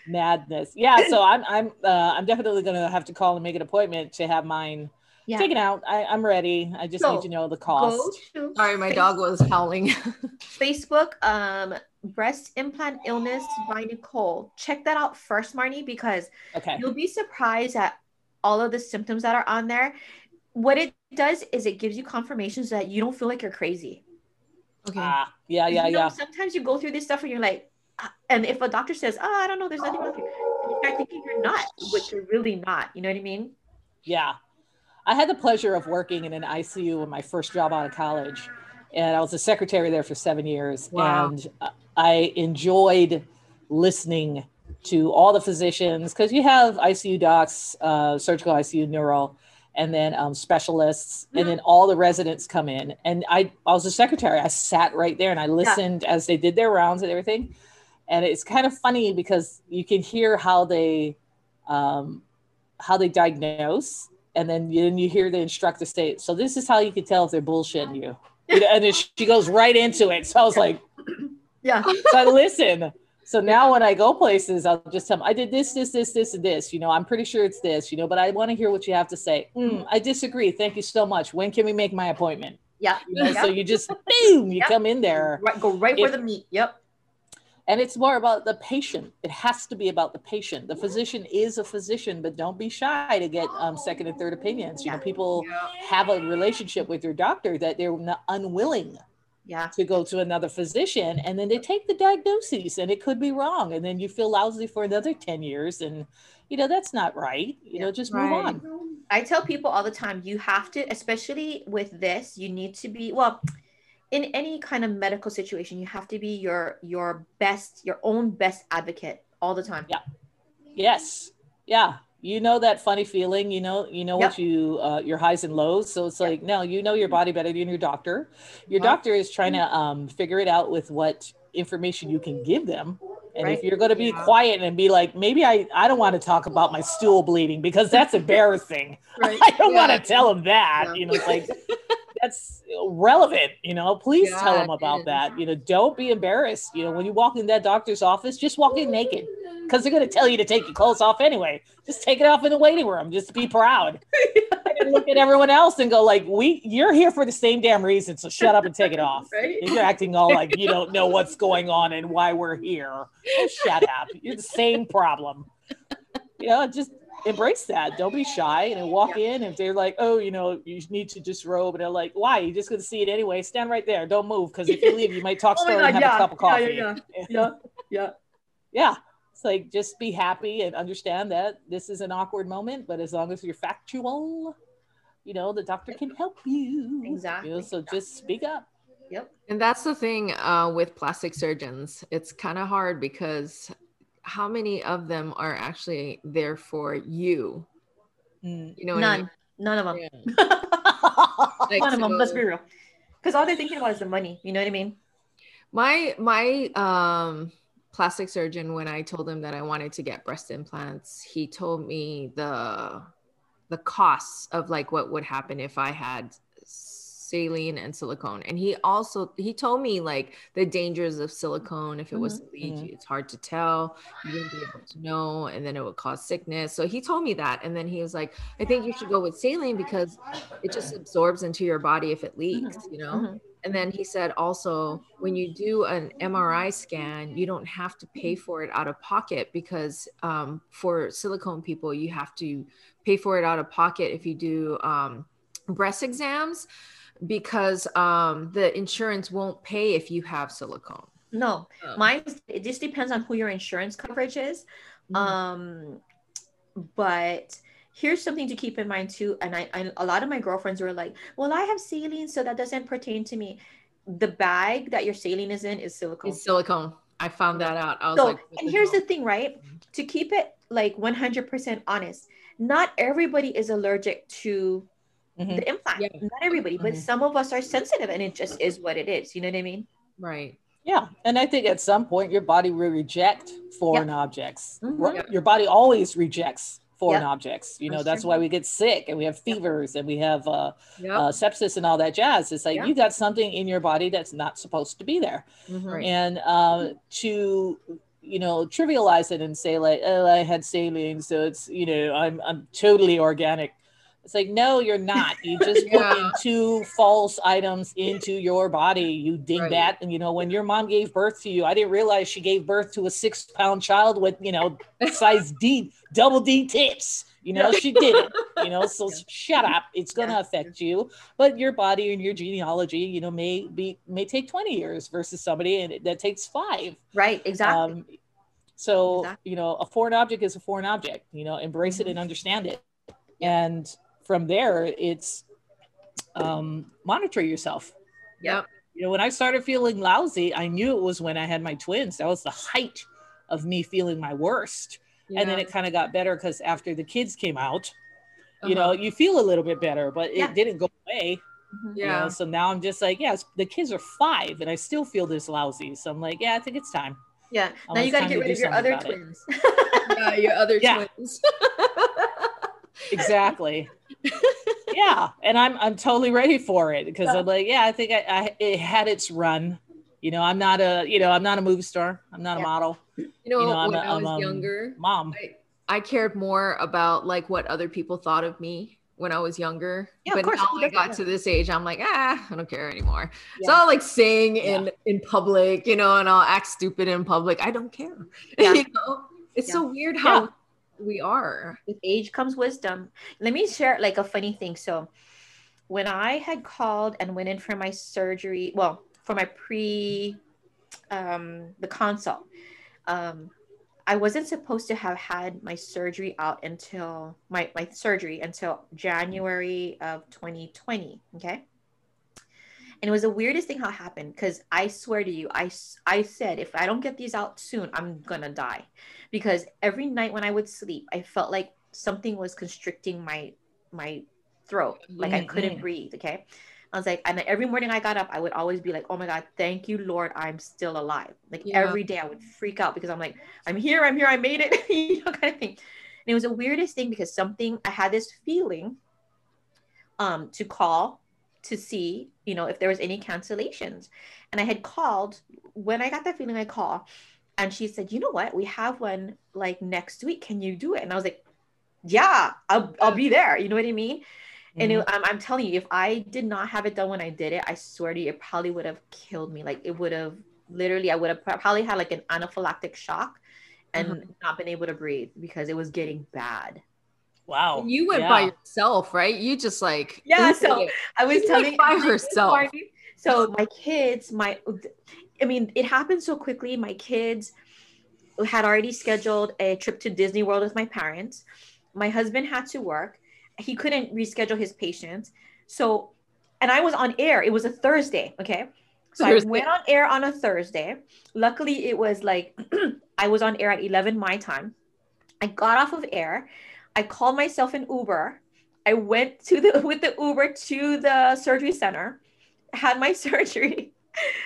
Speaker 9: Madness. Yeah, so I'm I'm uh, I'm definitely gonna have to call and make an appointment to have mine
Speaker 7: Yeah.
Speaker 9: taken out. I, I'm ready. I just
Speaker 7: So,
Speaker 9: need to know the cost.
Speaker 7: to
Speaker 8: Sorry, my
Speaker 7: Face-
Speaker 8: dog was howling.
Speaker 7: Facebook, um, breast implant illness by Nicole. Check that out first, Marni, because
Speaker 9: Okay.
Speaker 7: you'll be surprised at all of the symptoms that are on there. What it does is it gives you confirmation so that you don't feel like you're crazy.
Speaker 8: okay.
Speaker 9: Ah, yeah, yeah,
Speaker 7: You know,
Speaker 9: yeah.
Speaker 7: Sometimes you go through this stuff and you're like, and if a doctor says, "Oh, I don't know, there's nothing wrong with you," and you start thinking you're not, which you're really not. You know what I mean?
Speaker 9: Yeah. I had the pleasure of working in an ICU in my first job out of college. And I was a secretary there for seven years.
Speaker 8: Wow.
Speaker 9: And I enjoyed listening to all the physicians because you have ICU docs, uh, surgical ICU, neuro, and then um, specialists, and then all the residents come in. And I, I was a secretary. I sat right there and I listened as they did their rounds and everything. And it's kind of funny because you can hear how they, um, how they diagnose, and then you, then you hear the instructor say, "So this is how you can tell if they're bullshitting you." And then she goes right into it. So I was like,
Speaker 7: Yeah.
Speaker 9: so I listen. So now when I go places, I'll just tell them I did this, this, this, this, and this. You know, I'm pretty sure it's this. You know, but I want to hear what you have to say. "Mm, I disagree. Thank you so much. When can we make my appointment?
Speaker 7: Yeah.
Speaker 9: You know,
Speaker 7: yeah.
Speaker 9: so you just boom, you
Speaker 7: Yep.
Speaker 9: come in there
Speaker 7: right, go right for
Speaker 9: if-
Speaker 7: the meat. Yep.
Speaker 9: And it's more about the patient. It has to be about the patient. The physician is a physician but don't be shy to get um, second and third opinions. You know people have a relationship with your doctor that they're not unwilling
Speaker 7: Yeah.
Speaker 9: to go to another physician and then they take the diagnoses and it could be wrong and then you feel lousy for another 10 years and you know that's not right. You know just move on.
Speaker 7: I tell people all the time, you have to, especially with this, you need to be well in any kind of medical situation. You have to be your your best, your own best advocate all the time.
Speaker 9: Yeah. yes yeah you know that funny feeling you know you know what you uh, your highs and lows so it's like no you know your body better than your doctor your
Speaker 7: Uh-huh.
Speaker 9: doctor is trying to um, figure it out with what information you can give them and if you're going to be quiet and be like maybe i i don't want to talk about my stool bleeding because that's embarrassing
Speaker 7: Right.
Speaker 9: i don't want to tell them that
Speaker 7: Yeah.
Speaker 9: you know it's like that's relevant you know? Please tell them about that you know? don't be embarrassed you know? When you walk in that doctor's office just walk in naked because they're going to tell you to take your clothes off anyway. Just take it off in the waiting room just be proud. And look at everyone else and go like we you're here for the same damn reason so shut up and take it off.
Speaker 7: Right.
Speaker 9: you're acting all like you don't know what's going on and why we're here. Oh, shut up. You're the same problem. You know just embrace that don't be shy and then walk in if they're like oh you know you need to disrobe and they're like why you're just going to see it anyway stand right there don't move because if you leave you might talk
Speaker 7: Oh my
Speaker 9: story and have
Speaker 7: yeah.
Speaker 9: a cup of
Speaker 7: Yeah,
Speaker 9: coffee
Speaker 7: yeah, Yeah. Yeah.
Speaker 9: yeah it's like just be happy and understand that this is an awkward moment but as long as you're factual you know the doctor can help you
Speaker 7: Exactly.
Speaker 9: you know, so just speak up
Speaker 7: Yep.
Speaker 8: And that's the thing uh, with plastic surgeons. It's kind of hard because how many of them are actually there for you?
Speaker 9: Mm.
Speaker 8: You know, what I mean?
Speaker 7: None. None of them.
Speaker 8: Yeah. Like,
Speaker 7: None of them. Let's be real. Because all they're thinking about is the money. You know what I mean?
Speaker 8: my my um plastic surgeon when i told him that i wanted to get breast implants he told me the the costs of like what would happen if i had saline and silicone. And he also he told me like the dangers of silicone if it was
Speaker 7: Mhm.
Speaker 8: leak it's hard to tell. You wouldn't be able to know and then it would cause sickness. So he told me that and then he was like i think you should go with saline because it just absorbs into your body if it leaks you know?
Speaker 7: Mhm.
Speaker 8: and then he said also when you do an mri scan you don't have to pay for it out of pocket because um, for silicone people you have to pay for it out of pocket if you do um, breast exams because um, the insurance won't pay if you have silicone.
Speaker 7: No,
Speaker 8: Oh.
Speaker 7: mine it just depends on who your insurance coverage is.
Speaker 8: Mhm.
Speaker 7: Um, but here's something to keep in mind too. And I, I a lot of my girlfriends were like, "Well, I have saline, so that doesn't pertain to me." The bag that your saline is in is silicone.
Speaker 8: It's silicone. I found that out. I was
Speaker 7: so,
Speaker 8: like,
Speaker 7: and here's the thing, right? To keep it like 100% honest, not everybody is allergic to
Speaker 9: Mhm.
Speaker 7: the implant.
Speaker 8: Yeah.
Speaker 7: Not everybody, but
Speaker 9: Mhm.
Speaker 7: some of us are sensitive, and it just is what it is. You know what I mean?
Speaker 8: right.
Speaker 9: Yeah, and I think at some point your body will reject foreign objects.
Speaker 7: Mhm.
Speaker 9: Your body always rejects foreign
Speaker 7: Yeah.
Speaker 9: objects. You know,
Speaker 7: That's
Speaker 9: that's why we get sick and we have fevers and we have uh,
Speaker 8: Yep.
Speaker 9: uh, sepsis and all that jazz. It's like
Speaker 7: Yeah.
Speaker 9: you got something in your body that's not supposed to be there.
Speaker 8: Right.
Speaker 9: And uh, to you know trivialize it and say like, oh, I had saline, so it's you know I'm I'm totally organic. It's like no, you're not. You just
Speaker 8: Yeah.
Speaker 9: put in two false items into your body. You dingbat.
Speaker 8: Right.
Speaker 9: And you know when your mom gave birth to you, I didn't realize she gave birth to a six pound child with you know size D, double D tips. You know she did it. You know so shut up. It's gonna
Speaker 7: Yeah.
Speaker 9: affect you but your body and your genealogy you know may be may take 20 years versus somebody and that takes five
Speaker 7: Right? Exactly.
Speaker 9: um so
Speaker 7: Exactly.
Speaker 9: you know a foreign object is a foreign object you know embrace it and understand it and from there it's um monitor yourself
Speaker 8: Yep.
Speaker 9: you know when i started feeling lousy i knew it was when i had my twins that was the height of me feeling my worst and then it kind of got better because after the kids came out you
Speaker 8: Uh-huh.
Speaker 9: know you feel a little bit better but it
Speaker 7: Yeah.
Speaker 9: didn't go away
Speaker 7: Mhm.
Speaker 9: you
Speaker 8: Yeah.
Speaker 9: know? so now i'm just like yes the kids are five and i still feel this lousy so i'm like yeah i think it's time
Speaker 7: Yeah. Now you got to get rid of your other twins.
Speaker 8: yeah, your other
Speaker 9: Yeah.
Speaker 8: twins.
Speaker 9: exactly yeah and i'm i'm totally ready for it because i'm like yeah i think I, I it had its run. You know i'm not a you know i'm not a movie star. I'm not a model.
Speaker 8: You know,
Speaker 9: You know,
Speaker 8: when
Speaker 9: a-
Speaker 8: I was
Speaker 9: um,
Speaker 8: younger,
Speaker 9: mom.
Speaker 8: I, I cared more about like what other people thought of me when I was younger.
Speaker 7: Yeah, of
Speaker 8: but
Speaker 7: course,
Speaker 8: now I got to this age, I'm like, ah, I don't care anymore. So
Speaker 7: Yeah.
Speaker 8: I'll like sing in in public, you know, and I'll act stupid in public. I don't care.
Speaker 7: Yeah.
Speaker 8: you know, it's so weird how we are.
Speaker 7: with age comes wisdom. Let me share like a funny thing. So when I had called and went in for my surgery, well, for my pre um the consult, um I wasn't supposed to have had my surgery out until my my surgery until January of 2020, okay? And it was the weirdest thing how it happened because I swear to you, I, I said, if I don't get these out soon, I'm gonna die because every night when I would sleep, I felt like something was constricting my my throat, like I couldn't
Speaker 9: Mhm.
Speaker 7: breathe. Okay, I was like, and every morning I got up, I would always be like, "Oh my God, thank you, Lord, I'm still alive." Like
Speaker 8: Yeah.
Speaker 7: every day, I would freak out because I'm like, "I'm here, I'm here, I made it," you know, kind of thing. And it was the weirdest thing because something I had this feeling um to call to see you know if there was any cancellations. And i had called when i got that feeling i call and she said you know what? We have one like next week. Can you do it? And i was like yeah i'll, I'll be there. You know what i mean? And it, I'm, I'm telling you if i did not have it done when i did it i swear to you it probably would have killed me. Like it would have literally i would have probably had like an anaphylactic shock and
Speaker 8: Mhm.
Speaker 7: not been able to breathe because it was getting bad
Speaker 9: wow
Speaker 8: And you went
Speaker 9: yeah.
Speaker 8: by yourself, right? You just like
Speaker 7: Yeah,
Speaker 8: oohed
Speaker 7: so
Speaker 8: it.
Speaker 7: I was telling
Speaker 8: by herself.
Speaker 7: morning- So my kids, my, I mean, it happened so quickly. My kids had already scheduled a trip to Disney World with my parents. My husband had to work. He couldn't reschedule his patients. So, and I was on air. It was a Thursday. Okay. So
Speaker 8: Thursday.
Speaker 7: I went on air on a Thursday. Luckily, it was like I was on air at 11 my time. I got off of air. I called myself an Uber. I went to the with the Uber to the surgery center, had my surgery,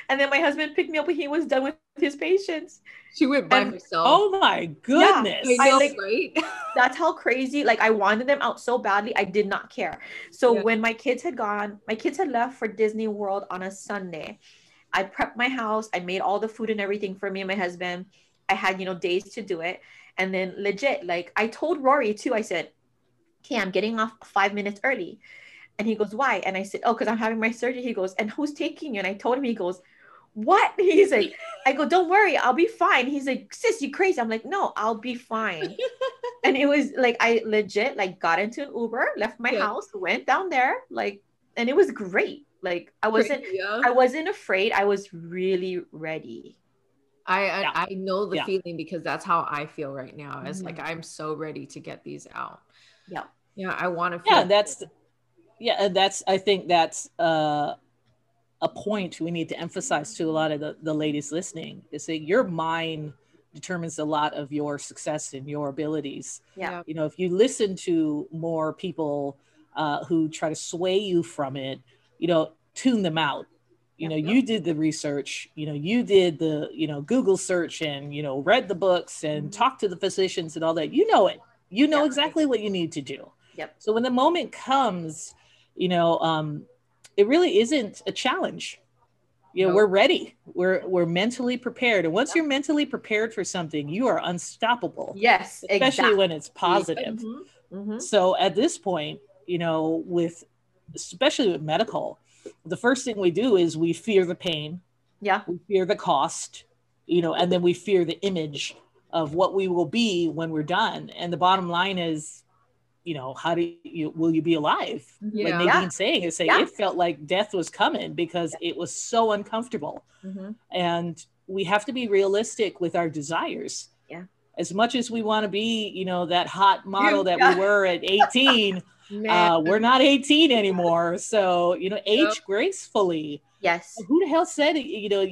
Speaker 7: and then my husband picked me up when he was done with his patients.
Speaker 8: She went by
Speaker 7: And-
Speaker 8: herself.
Speaker 9: Oh my goodness.
Speaker 8: I
Speaker 7: I
Speaker 8: know,
Speaker 7: like-
Speaker 8: right?
Speaker 7: That's how crazy. Like I wanted them out so badly, I did not care. So
Speaker 8: Yeah.
Speaker 7: when my kids had gone, my kids had left for Disney World on a Sunday. I prepped my house. I made all the food and everything for me and my husband. I had, you know, days to do it. And then legit, like I told Rory too, I said, okay, I'm getting off five minutes early. And he goes, why? And I said, oh, because I'm having my surgery. He goes, and who's taking you? And I told him, he goes, what? He's like, I go, don't worry, I'll be fine. He's like, sis, you crazy. I'm like, no, I'll be fine. and it was like, I legit like got into an Uber, left my
Speaker 8: Yeah.
Speaker 7: house, went down there, like, and it was great. Like I wasn't,
Speaker 8: Yeah.
Speaker 7: I wasn't afraid. I was really ready.
Speaker 8: I I,
Speaker 9: Yeah.
Speaker 8: I know the
Speaker 9: Yeah.
Speaker 8: feeling because that's how I feel right now. It's like I'm so ready to get these out.
Speaker 7: Yeah.
Speaker 8: Yeah, I want to feel
Speaker 9: yeah that's yeah and that's i think that's uh a point we need to emphasize to a lot of the, the ladies listening is that your mind determines a lot of your success and your abilities
Speaker 7: Yeah.
Speaker 9: you know if you listen to more people uh, who try to sway you from it you know tune them out you know you did the research you know you did the you know google search and you know read the books and talked to the physicians and all that you know it you know
Speaker 7: Yeah.
Speaker 9: exactly what you need to do
Speaker 7: Yep.
Speaker 9: so when the moment comes you know um it really isn't a challenge you know
Speaker 8: Nope.
Speaker 9: we're ready we're we're mentally prepared and once you're mentally prepared for something you are unstoppable
Speaker 7: Yes.
Speaker 9: especially
Speaker 7: exactly.
Speaker 9: when it's positive
Speaker 7: Mhm, mhm.
Speaker 9: so at this point, you know, with especially with medical, the first thing we do is we fear the pain,
Speaker 7: Yeah.
Speaker 9: we fear the cost, you know, and then we fear the image of what we will be when we're done. And the bottom line is, you know, how do you will you be alive?
Speaker 8: Yeah.
Speaker 9: Like Nadine's saying, is saying
Speaker 7: Yeah.
Speaker 9: it felt like death was coming because it was so uncomfortable
Speaker 7: Mhm.
Speaker 9: and we have to be realistic with our desires.
Speaker 7: Yeah.
Speaker 9: As much as we want to be, you know, that hot model that
Speaker 7: Yeah.
Speaker 9: we were at 18, uh, we're not 18 anymore. So, you know, age gracefully.
Speaker 7: Yes.
Speaker 9: Who the hell said, you know,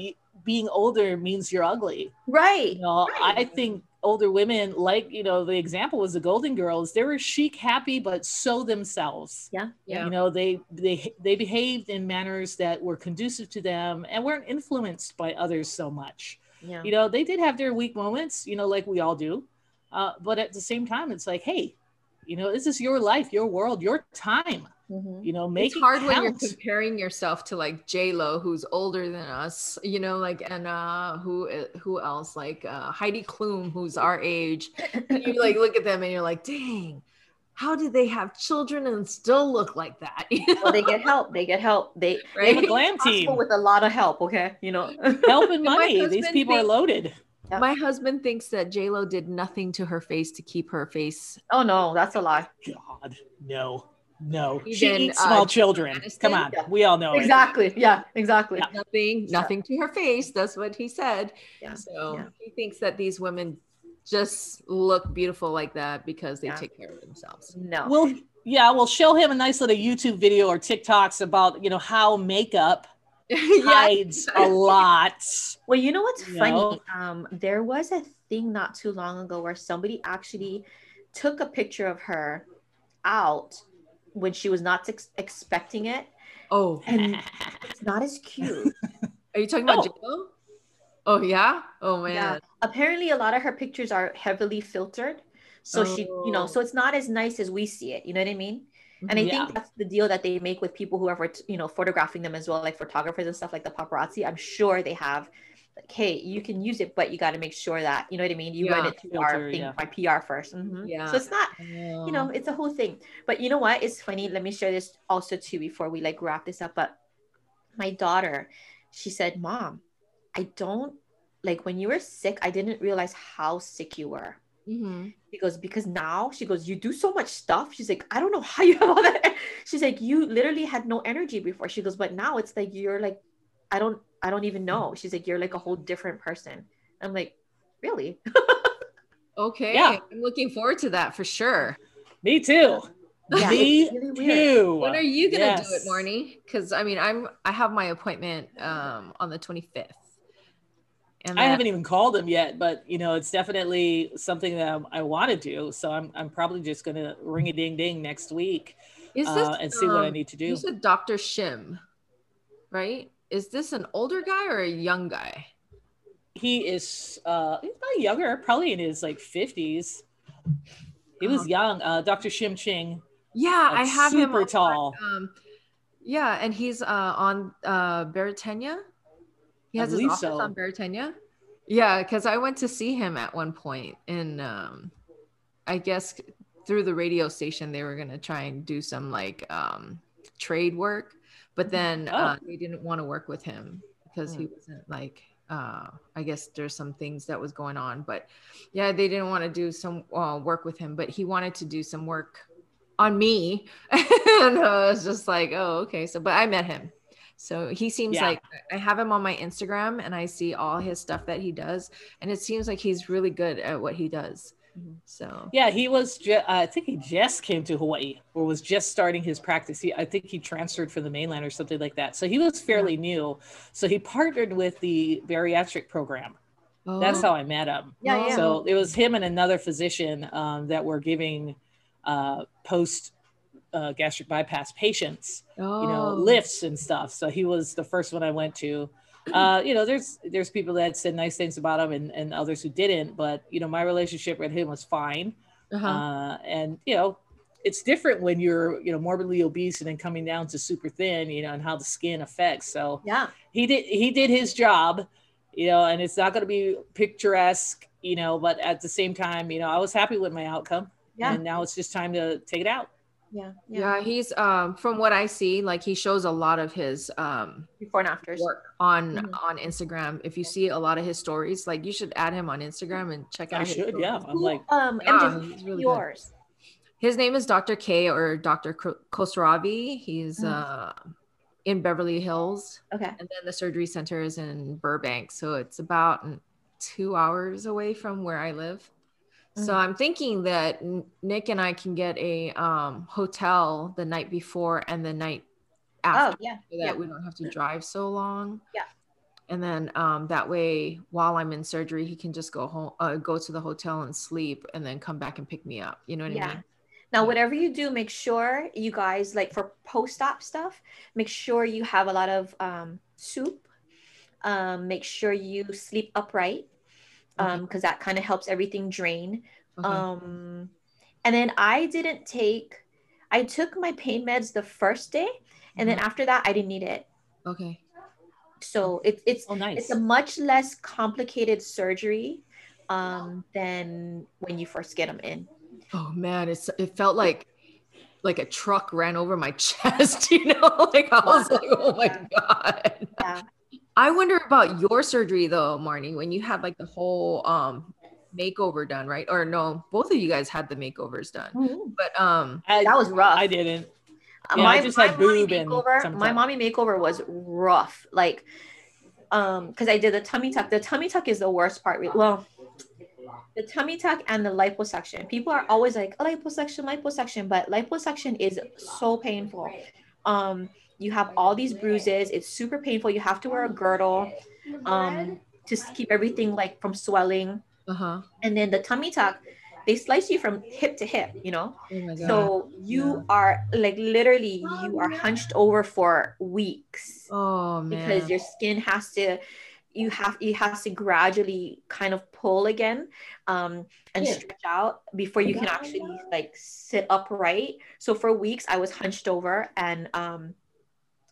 Speaker 9: being older means you're ugly?
Speaker 7: Right.
Speaker 9: You know, I think older women, like, you know, the example was the Golden Girls, they were chic, happy, but so themselves
Speaker 7: Yeah.
Speaker 8: Yeah.
Speaker 9: you know they they they behaved in manners that were conducive to them and weren't influenced by others so much
Speaker 7: Yeah.
Speaker 9: you know they did have their weak moments you know like we all do uh, but at the same time it's like hey you know this is your life your world your time
Speaker 7: Mhm.
Speaker 9: you know make
Speaker 8: it's
Speaker 9: it
Speaker 8: hard when you're comparing yourself to like J Lo, who's older than us, you know, like and uh who who else like uh Heidi Klum, who's our age. And you like look at them and you're like, dang, how did they have children and still look like that? You know?
Speaker 7: Well, they get help. They get help. They
Speaker 9: They have a glam team
Speaker 7: with a lot of help. Okay. You know.
Speaker 9: help and money these
Speaker 8: husband
Speaker 9: people are
Speaker 8: thinks-
Speaker 9: loaded
Speaker 8: My husband thinks that J Lo did nothing to her face to keep her face.
Speaker 7: oh no, that's a lie.
Speaker 9: god no no she
Speaker 8: Even,
Speaker 9: eats
Speaker 8: uh,
Speaker 9: small children
Speaker 8: Aniston?
Speaker 9: come on
Speaker 7: Yeah.
Speaker 9: we all know it.
Speaker 7: Exactly. Yeah. Exactly.
Speaker 9: Yeah.
Speaker 8: Nothing, nothing to her face. That's what he said.
Speaker 7: Yeah.
Speaker 8: So
Speaker 7: Yeah.
Speaker 8: he thinks that these women just look beautiful like that because they
Speaker 7: Yeah.
Speaker 8: take care of themselves.
Speaker 7: No.
Speaker 9: Well, yeah, we'll show him a nice little YouTube video or TikToks about you know how makeup
Speaker 8: yeah.
Speaker 9: hides a lot.
Speaker 7: Well, you know what's
Speaker 9: You
Speaker 7: funny?
Speaker 9: know?
Speaker 7: Um, there was a thing not too long ago where somebody actually took a picture of her out when she was not ex- expecting it,
Speaker 8: Oh,
Speaker 7: and it's not as cute.
Speaker 8: are you talking about
Speaker 9: Oh.
Speaker 8: Oh yeah. Oh man.
Speaker 7: Yeah. Apparently, a lot of her pictures are heavily filtered, so she, you know,
Speaker 8: Oh.
Speaker 7: so it's not as nice as we see it. You know what I mean? And I
Speaker 9: Yeah.
Speaker 7: think that's the deal that they make with people who are, you know, photographing them as well, like photographers and stuff like the paparazzi. I'm sure they have, like, hey, you can use it, but you got to make sure that, you know what I mean? You run
Speaker 8: Yeah.
Speaker 7: it through our thing,
Speaker 9: yeah.
Speaker 7: my PR 1st Mhm.
Speaker 8: Yeah.
Speaker 7: So it's not,
Speaker 9: you
Speaker 7: you know, it's a whole thing. But you know what? It's funny. Let me share this also too before we like wrap this up. But my daughter, she said, Mom, I don't like when you were sick, I didn't realize how sick you were.
Speaker 8: Mhm.
Speaker 7: She goes, because now she goes, you do so much stuff. She's like, I don't know how you have all that. She's like, you literally had no energy before. She goes, but now it's like you're like, I don't, I don't even know. She's like, you're like a whole different person. I'm like, really?
Speaker 8: Okay.
Speaker 9: Yeah.
Speaker 8: I'm looking forward to that for sure.
Speaker 9: Me too.
Speaker 7: Yeah,
Speaker 9: Me
Speaker 7: really
Speaker 9: too.
Speaker 8: When are you gonna do it, Marni? Because I mean, I'm I have my appointment um on the 25th. And
Speaker 9: I haven't even called him yet, but you know, it's definitely something that I want to do. So I'm I'm probably just gonna ring a ding ding next week
Speaker 8: Is
Speaker 9: uh, and see what I
Speaker 8: um,
Speaker 9: need to do.
Speaker 8: You said Dr. Shim, right? is this an older guy or a young guy?
Speaker 9: He is uh he's probably younger, probably in his like 50s. He was young. Uh Dr. Shim Ching.
Speaker 8: Yeah,
Speaker 9: Like,
Speaker 8: I have him
Speaker 9: super
Speaker 8: on my,
Speaker 9: tall.
Speaker 8: um, yeah, and he's uh, on uh, Beretania. He has his office
Speaker 9: so.
Speaker 8: on Beretania. Yeah, because I went to see him at one point, and um, I guess through the radio station they were gonna try and do some like um, trade work, but then uh,
Speaker 9: Oh.
Speaker 8: they didn't want to work with him because he wasn't like. Uh, I guess there's some things that was going on, but yeah, they didn't want to do some uh, work with him, but he wanted to do some work on me and i was just like oh okay so but i met him so he seems
Speaker 9: Yeah.
Speaker 8: like i have him on my instagram and i see all his stuff that he does and it seems like he's really good at what he does so
Speaker 9: Yeah, he was ju- I think he just came to Hawaii or was just starting his practice. He I think he transferred from the mainland or something like that. So he was fairly new. So he partnered with the bariatric program. That's
Speaker 8: Oh.
Speaker 9: how I met him.
Speaker 7: Yeah, yeah.
Speaker 9: So it was him and another physician um, that were giving uh, post uh, gastric bypass patients, you know,
Speaker 8: Oh.
Speaker 9: lifts and stuff. So he was the first one I went to. Uh, you know, there's there's people that said nice things about him and, and others who didn't, but you know, my relationship with him was fine.
Speaker 8: Uh-huh.
Speaker 9: Uh, and you know, it's different when you're you know morbidly obese and then coming down to super thin, you know, and how the skin affects. So
Speaker 7: Yeah.
Speaker 9: he did he did his job you know and it's not going to be picturesque you know but at the same time you know i was happy with my outcome
Speaker 7: Yeah.
Speaker 9: and now it's just time to take it out
Speaker 7: Yeah.
Speaker 8: yeah he's um from what i see like he shows a lot of his um
Speaker 7: Before and afters.
Speaker 8: work on
Speaker 7: Mhm.
Speaker 8: on instagram if you see a lot of his stories like you should add him on instagram and check out
Speaker 9: i
Speaker 8: his
Speaker 9: should yeah i'm like
Speaker 7: Um,
Speaker 8: Yeah,
Speaker 7: MJ,
Speaker 8: he's
Speaker 7: who's
Speaker 8: really good.
Speaker 7: yours.
Speaker 8: His name is Dr. K or Dr. Ko- Kosravi. He's
Speaker 7: Mhm.
Speaker 8: uh, in Beverly Hills,
Speaker 7: Okay.
Speaker 8: and then the surgery center is in Burbank. So it's about two hours away from where I live. So
Speaker 7: Mhm.
Speaker 8: I'm thinking that Nick and I can get a um, hotel the night before and the night
Speaker 7: Oh,
Speaker 8: after,
Speaker 7: yeah.
Speaker 8: so that
Speaker 7: yeah.
Speaker 8: we don't have to drive so long.
Speaker 7: Yeah.
Speaker 8: And then um, that way, while I'm in surgery, he can just go home, uh, go to the hotel and sleep, and then come back and pick me up. You know what I
Speaker 7: Yeah.
Speaker 8: mean?
Speaker 7: Now, whatever you do, make sure you guys like for post-op stuff. Make sure you have a lot of um, soup. Um, make sure you sleep upright, um, because that kind of helps everything drain.
Speaker 8: Okay.
Speaker 7: Um, and then I didn't take. I took my pain meds the first day, and then after that, I didn't need it.
Speaker 8: okay.
Speaker 7: So it's it's
Speaker 9: oh nice
Speaker 7: it's a much less complicated surgery um, than when you first get them in.
Speaker 8: Oh man, it's it felt like like a truck ran over my chest, you know? Like I was like, oh my god.
Speaker 7: Yeah.
Speaker 8: I wonder about your surgery though, Marni, when you had like the whole um makeover done, right? Or no, both of you guys had the makeovers done. But um
Speaker 9: I,
Speaker 7: That was rough.
Speaker 9: i didn't
Speaker 7: Uh,
Speaker 9: Yeah, I just had
Speaker 7: mommy
Speaker 9: boob and
Speaker 7: makeover,
Speaker 9: some
Speaker 7: my mommy makeover was rough. Like, um, because I did the tummy tuck. The tummy tuck is the worst part. Well, the tummy tuck and the liposuction. People are always like, oh, liposuction, liposuction, but liposuction is so painful. Um, you have all these bruises. It's super painful. You have to wear a girdle, um, to keep everything like from swelling.
Speaker 8: uh-huh.
Speaker 7: And then the tummy tuck, they slice you from hip to hip. You know.
Speaker 8: Oh my god.
Speaker 7: So you are like literally you are hunched over for weeks
Speaker 8: oh man.
Speaker 7: because your skin has to you have it has to gradually kind of pull again um and
Speaker 8: Yeah.
Speaker 7: stretch out before you can actually like sit upright. So for weeks I was hunched over and um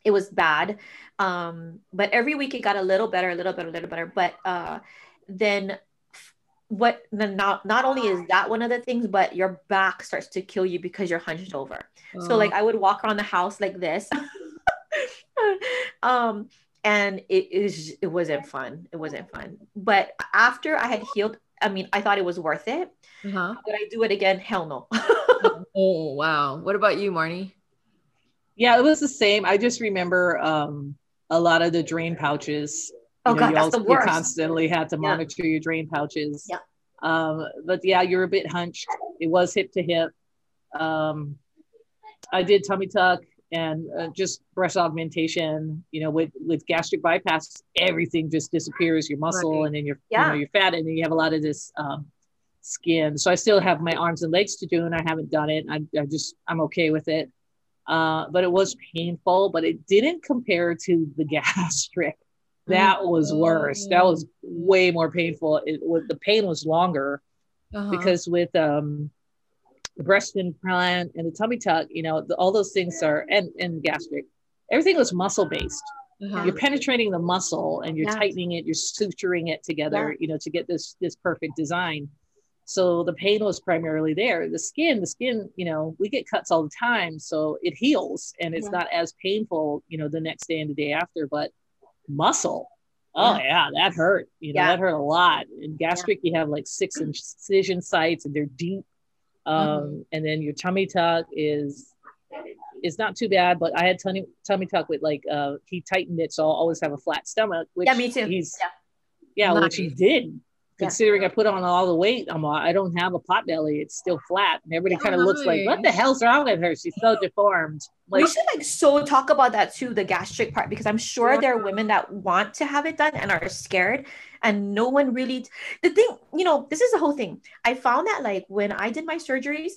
Speaker 7: it was bad. Um but every week it got a little better, a little better, a little better. But uh then what then not not only is that one of the things but your back starts to kill you because you're hunched over so like i would walk around the house like this um and it is it wasn't fun it wasn't fun but after i had healed i mean i thought it was worth it
Speaker 8: uh-huh.
Speaker 7: would i do it again hell no
Speaker 8: Oh wow. What about you, Marni?
Speaker 9: Yeah it was the same i just remember um a lot of the drain pouches
Speaker 7: oh
Speaker 9: know,
Speaker 7: god
Speaker 9: you,
Speaker 7: that's the
Speaker 9: you constantly had to
Speaker 7: Yeah.
Speaker 9: monitor your drain pouches.
Speaker 7: Yeah.
Speaker 9: Um, but yeah, you're a bit hunched. It was hip to hip. Um, I did tummy tuck and uh, just breast augmentation. You know, with with gastric bypass, everything just disappears. Your muscle
Speaker 8: Right.
Speaker 9: and then your
Speaker 7: Yeah.
Speaker 9: you know your fat, and then you have a lot of this um, skin. So I still have my arms and legs to do, and I haven't done it. I, I just I'm okay with it. Uh, but it was painful, but it didn't compare to the gastric. That was worse. That was way more painful. It was the pain was longer
Speaker 8: Uh-huh.
Speaker 9: because with um the breast implant and the tummy tuck, you know, the, all those things are and and gastric, everything was muscle based.
Speaker 8: Uh-huh.
Speaker 9: You're penetrating the muscle and you're
Speaker 7: Yeah.
Speaker 9: tightening it, you're suturing it together, you know, to get this this perfect design. So the pain was primarily there. The skin, the skin, you know, we get cuts all the time, so it heals and it's
Speaker 7: Yeah.
Speaker 9: not as painful, you know, the next day and the day after. But muscle, oh yeah, that hurt. You know,
Speaker 7: Yeah.
Speaker 9: that hurt a lot. In gastric, you have like six incision sites and they're deep. Um,
Speaker 7: Mm-hmm.
Speaker 9: and then your tummy tuck is is not too bad, but I had tummy tummy tuck with like uh he tightened it, so I'll always have a flat stomach. Which
Speaker 7: Yeah, me too.
Speaker 9: He's
Speaker 7: Yeah.
Speaker 9: yeah, which he did. Considering I put on all the weight, I'm all, I don't have a pot belly. It's still flat, and everybody kind of looks like, "What the hell's wrong with her? She's so deformed." Like,
Speaker 7: we should like so talk about that too, the gastric part, because I'm sure there are women that want to have it done and are scared, and no one really. The thing, you know, this is the whole thing. I found that like when I did my surgeries,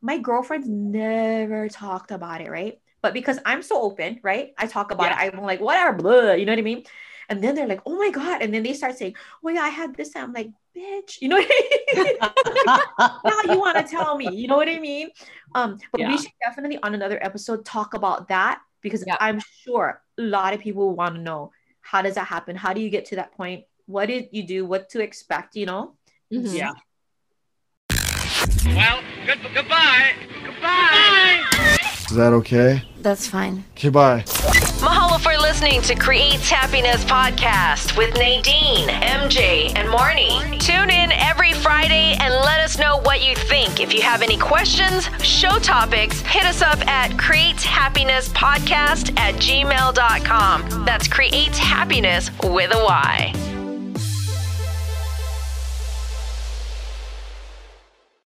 Speaker 7: my girlfriends never talked about it, right? But because I'm so open, right? I talk about it. I'm like, whatever, blah, you know what I mean? And then they're like, oh my God. And then they start saying, oh yeah, I had this. And I'm like, bitch, you know what I mean? now you want to tell me, you know what I mean? Um, but
Speaker 9: Yeah.
Speaker 7: we should definitely on another episode talk about that because
Speaker 8: Yeah.
Speaker 7: I'm sure a lot of people want to know how does that happen? How do you get to that point? What did you do? What to expect, you know?
Speaker 8: Mhm.
Speaker 9: yeah.
Speaker 1: Well, good, goodbye. Goodbye.
Speaker 5: Is that okay?
Speaker 10: That's fine.
Speaker 5: Goodbye. bye.
Speaker 6: Mahalo for listening to Creates Happyness podcast with Nadine, MJ, and Marni. Tune in every Friday and let us know what you think. If you have any questions, show topics, hit us up at Creates Happyness Podcast at gmail.com. That's Creates Happyness with a Y.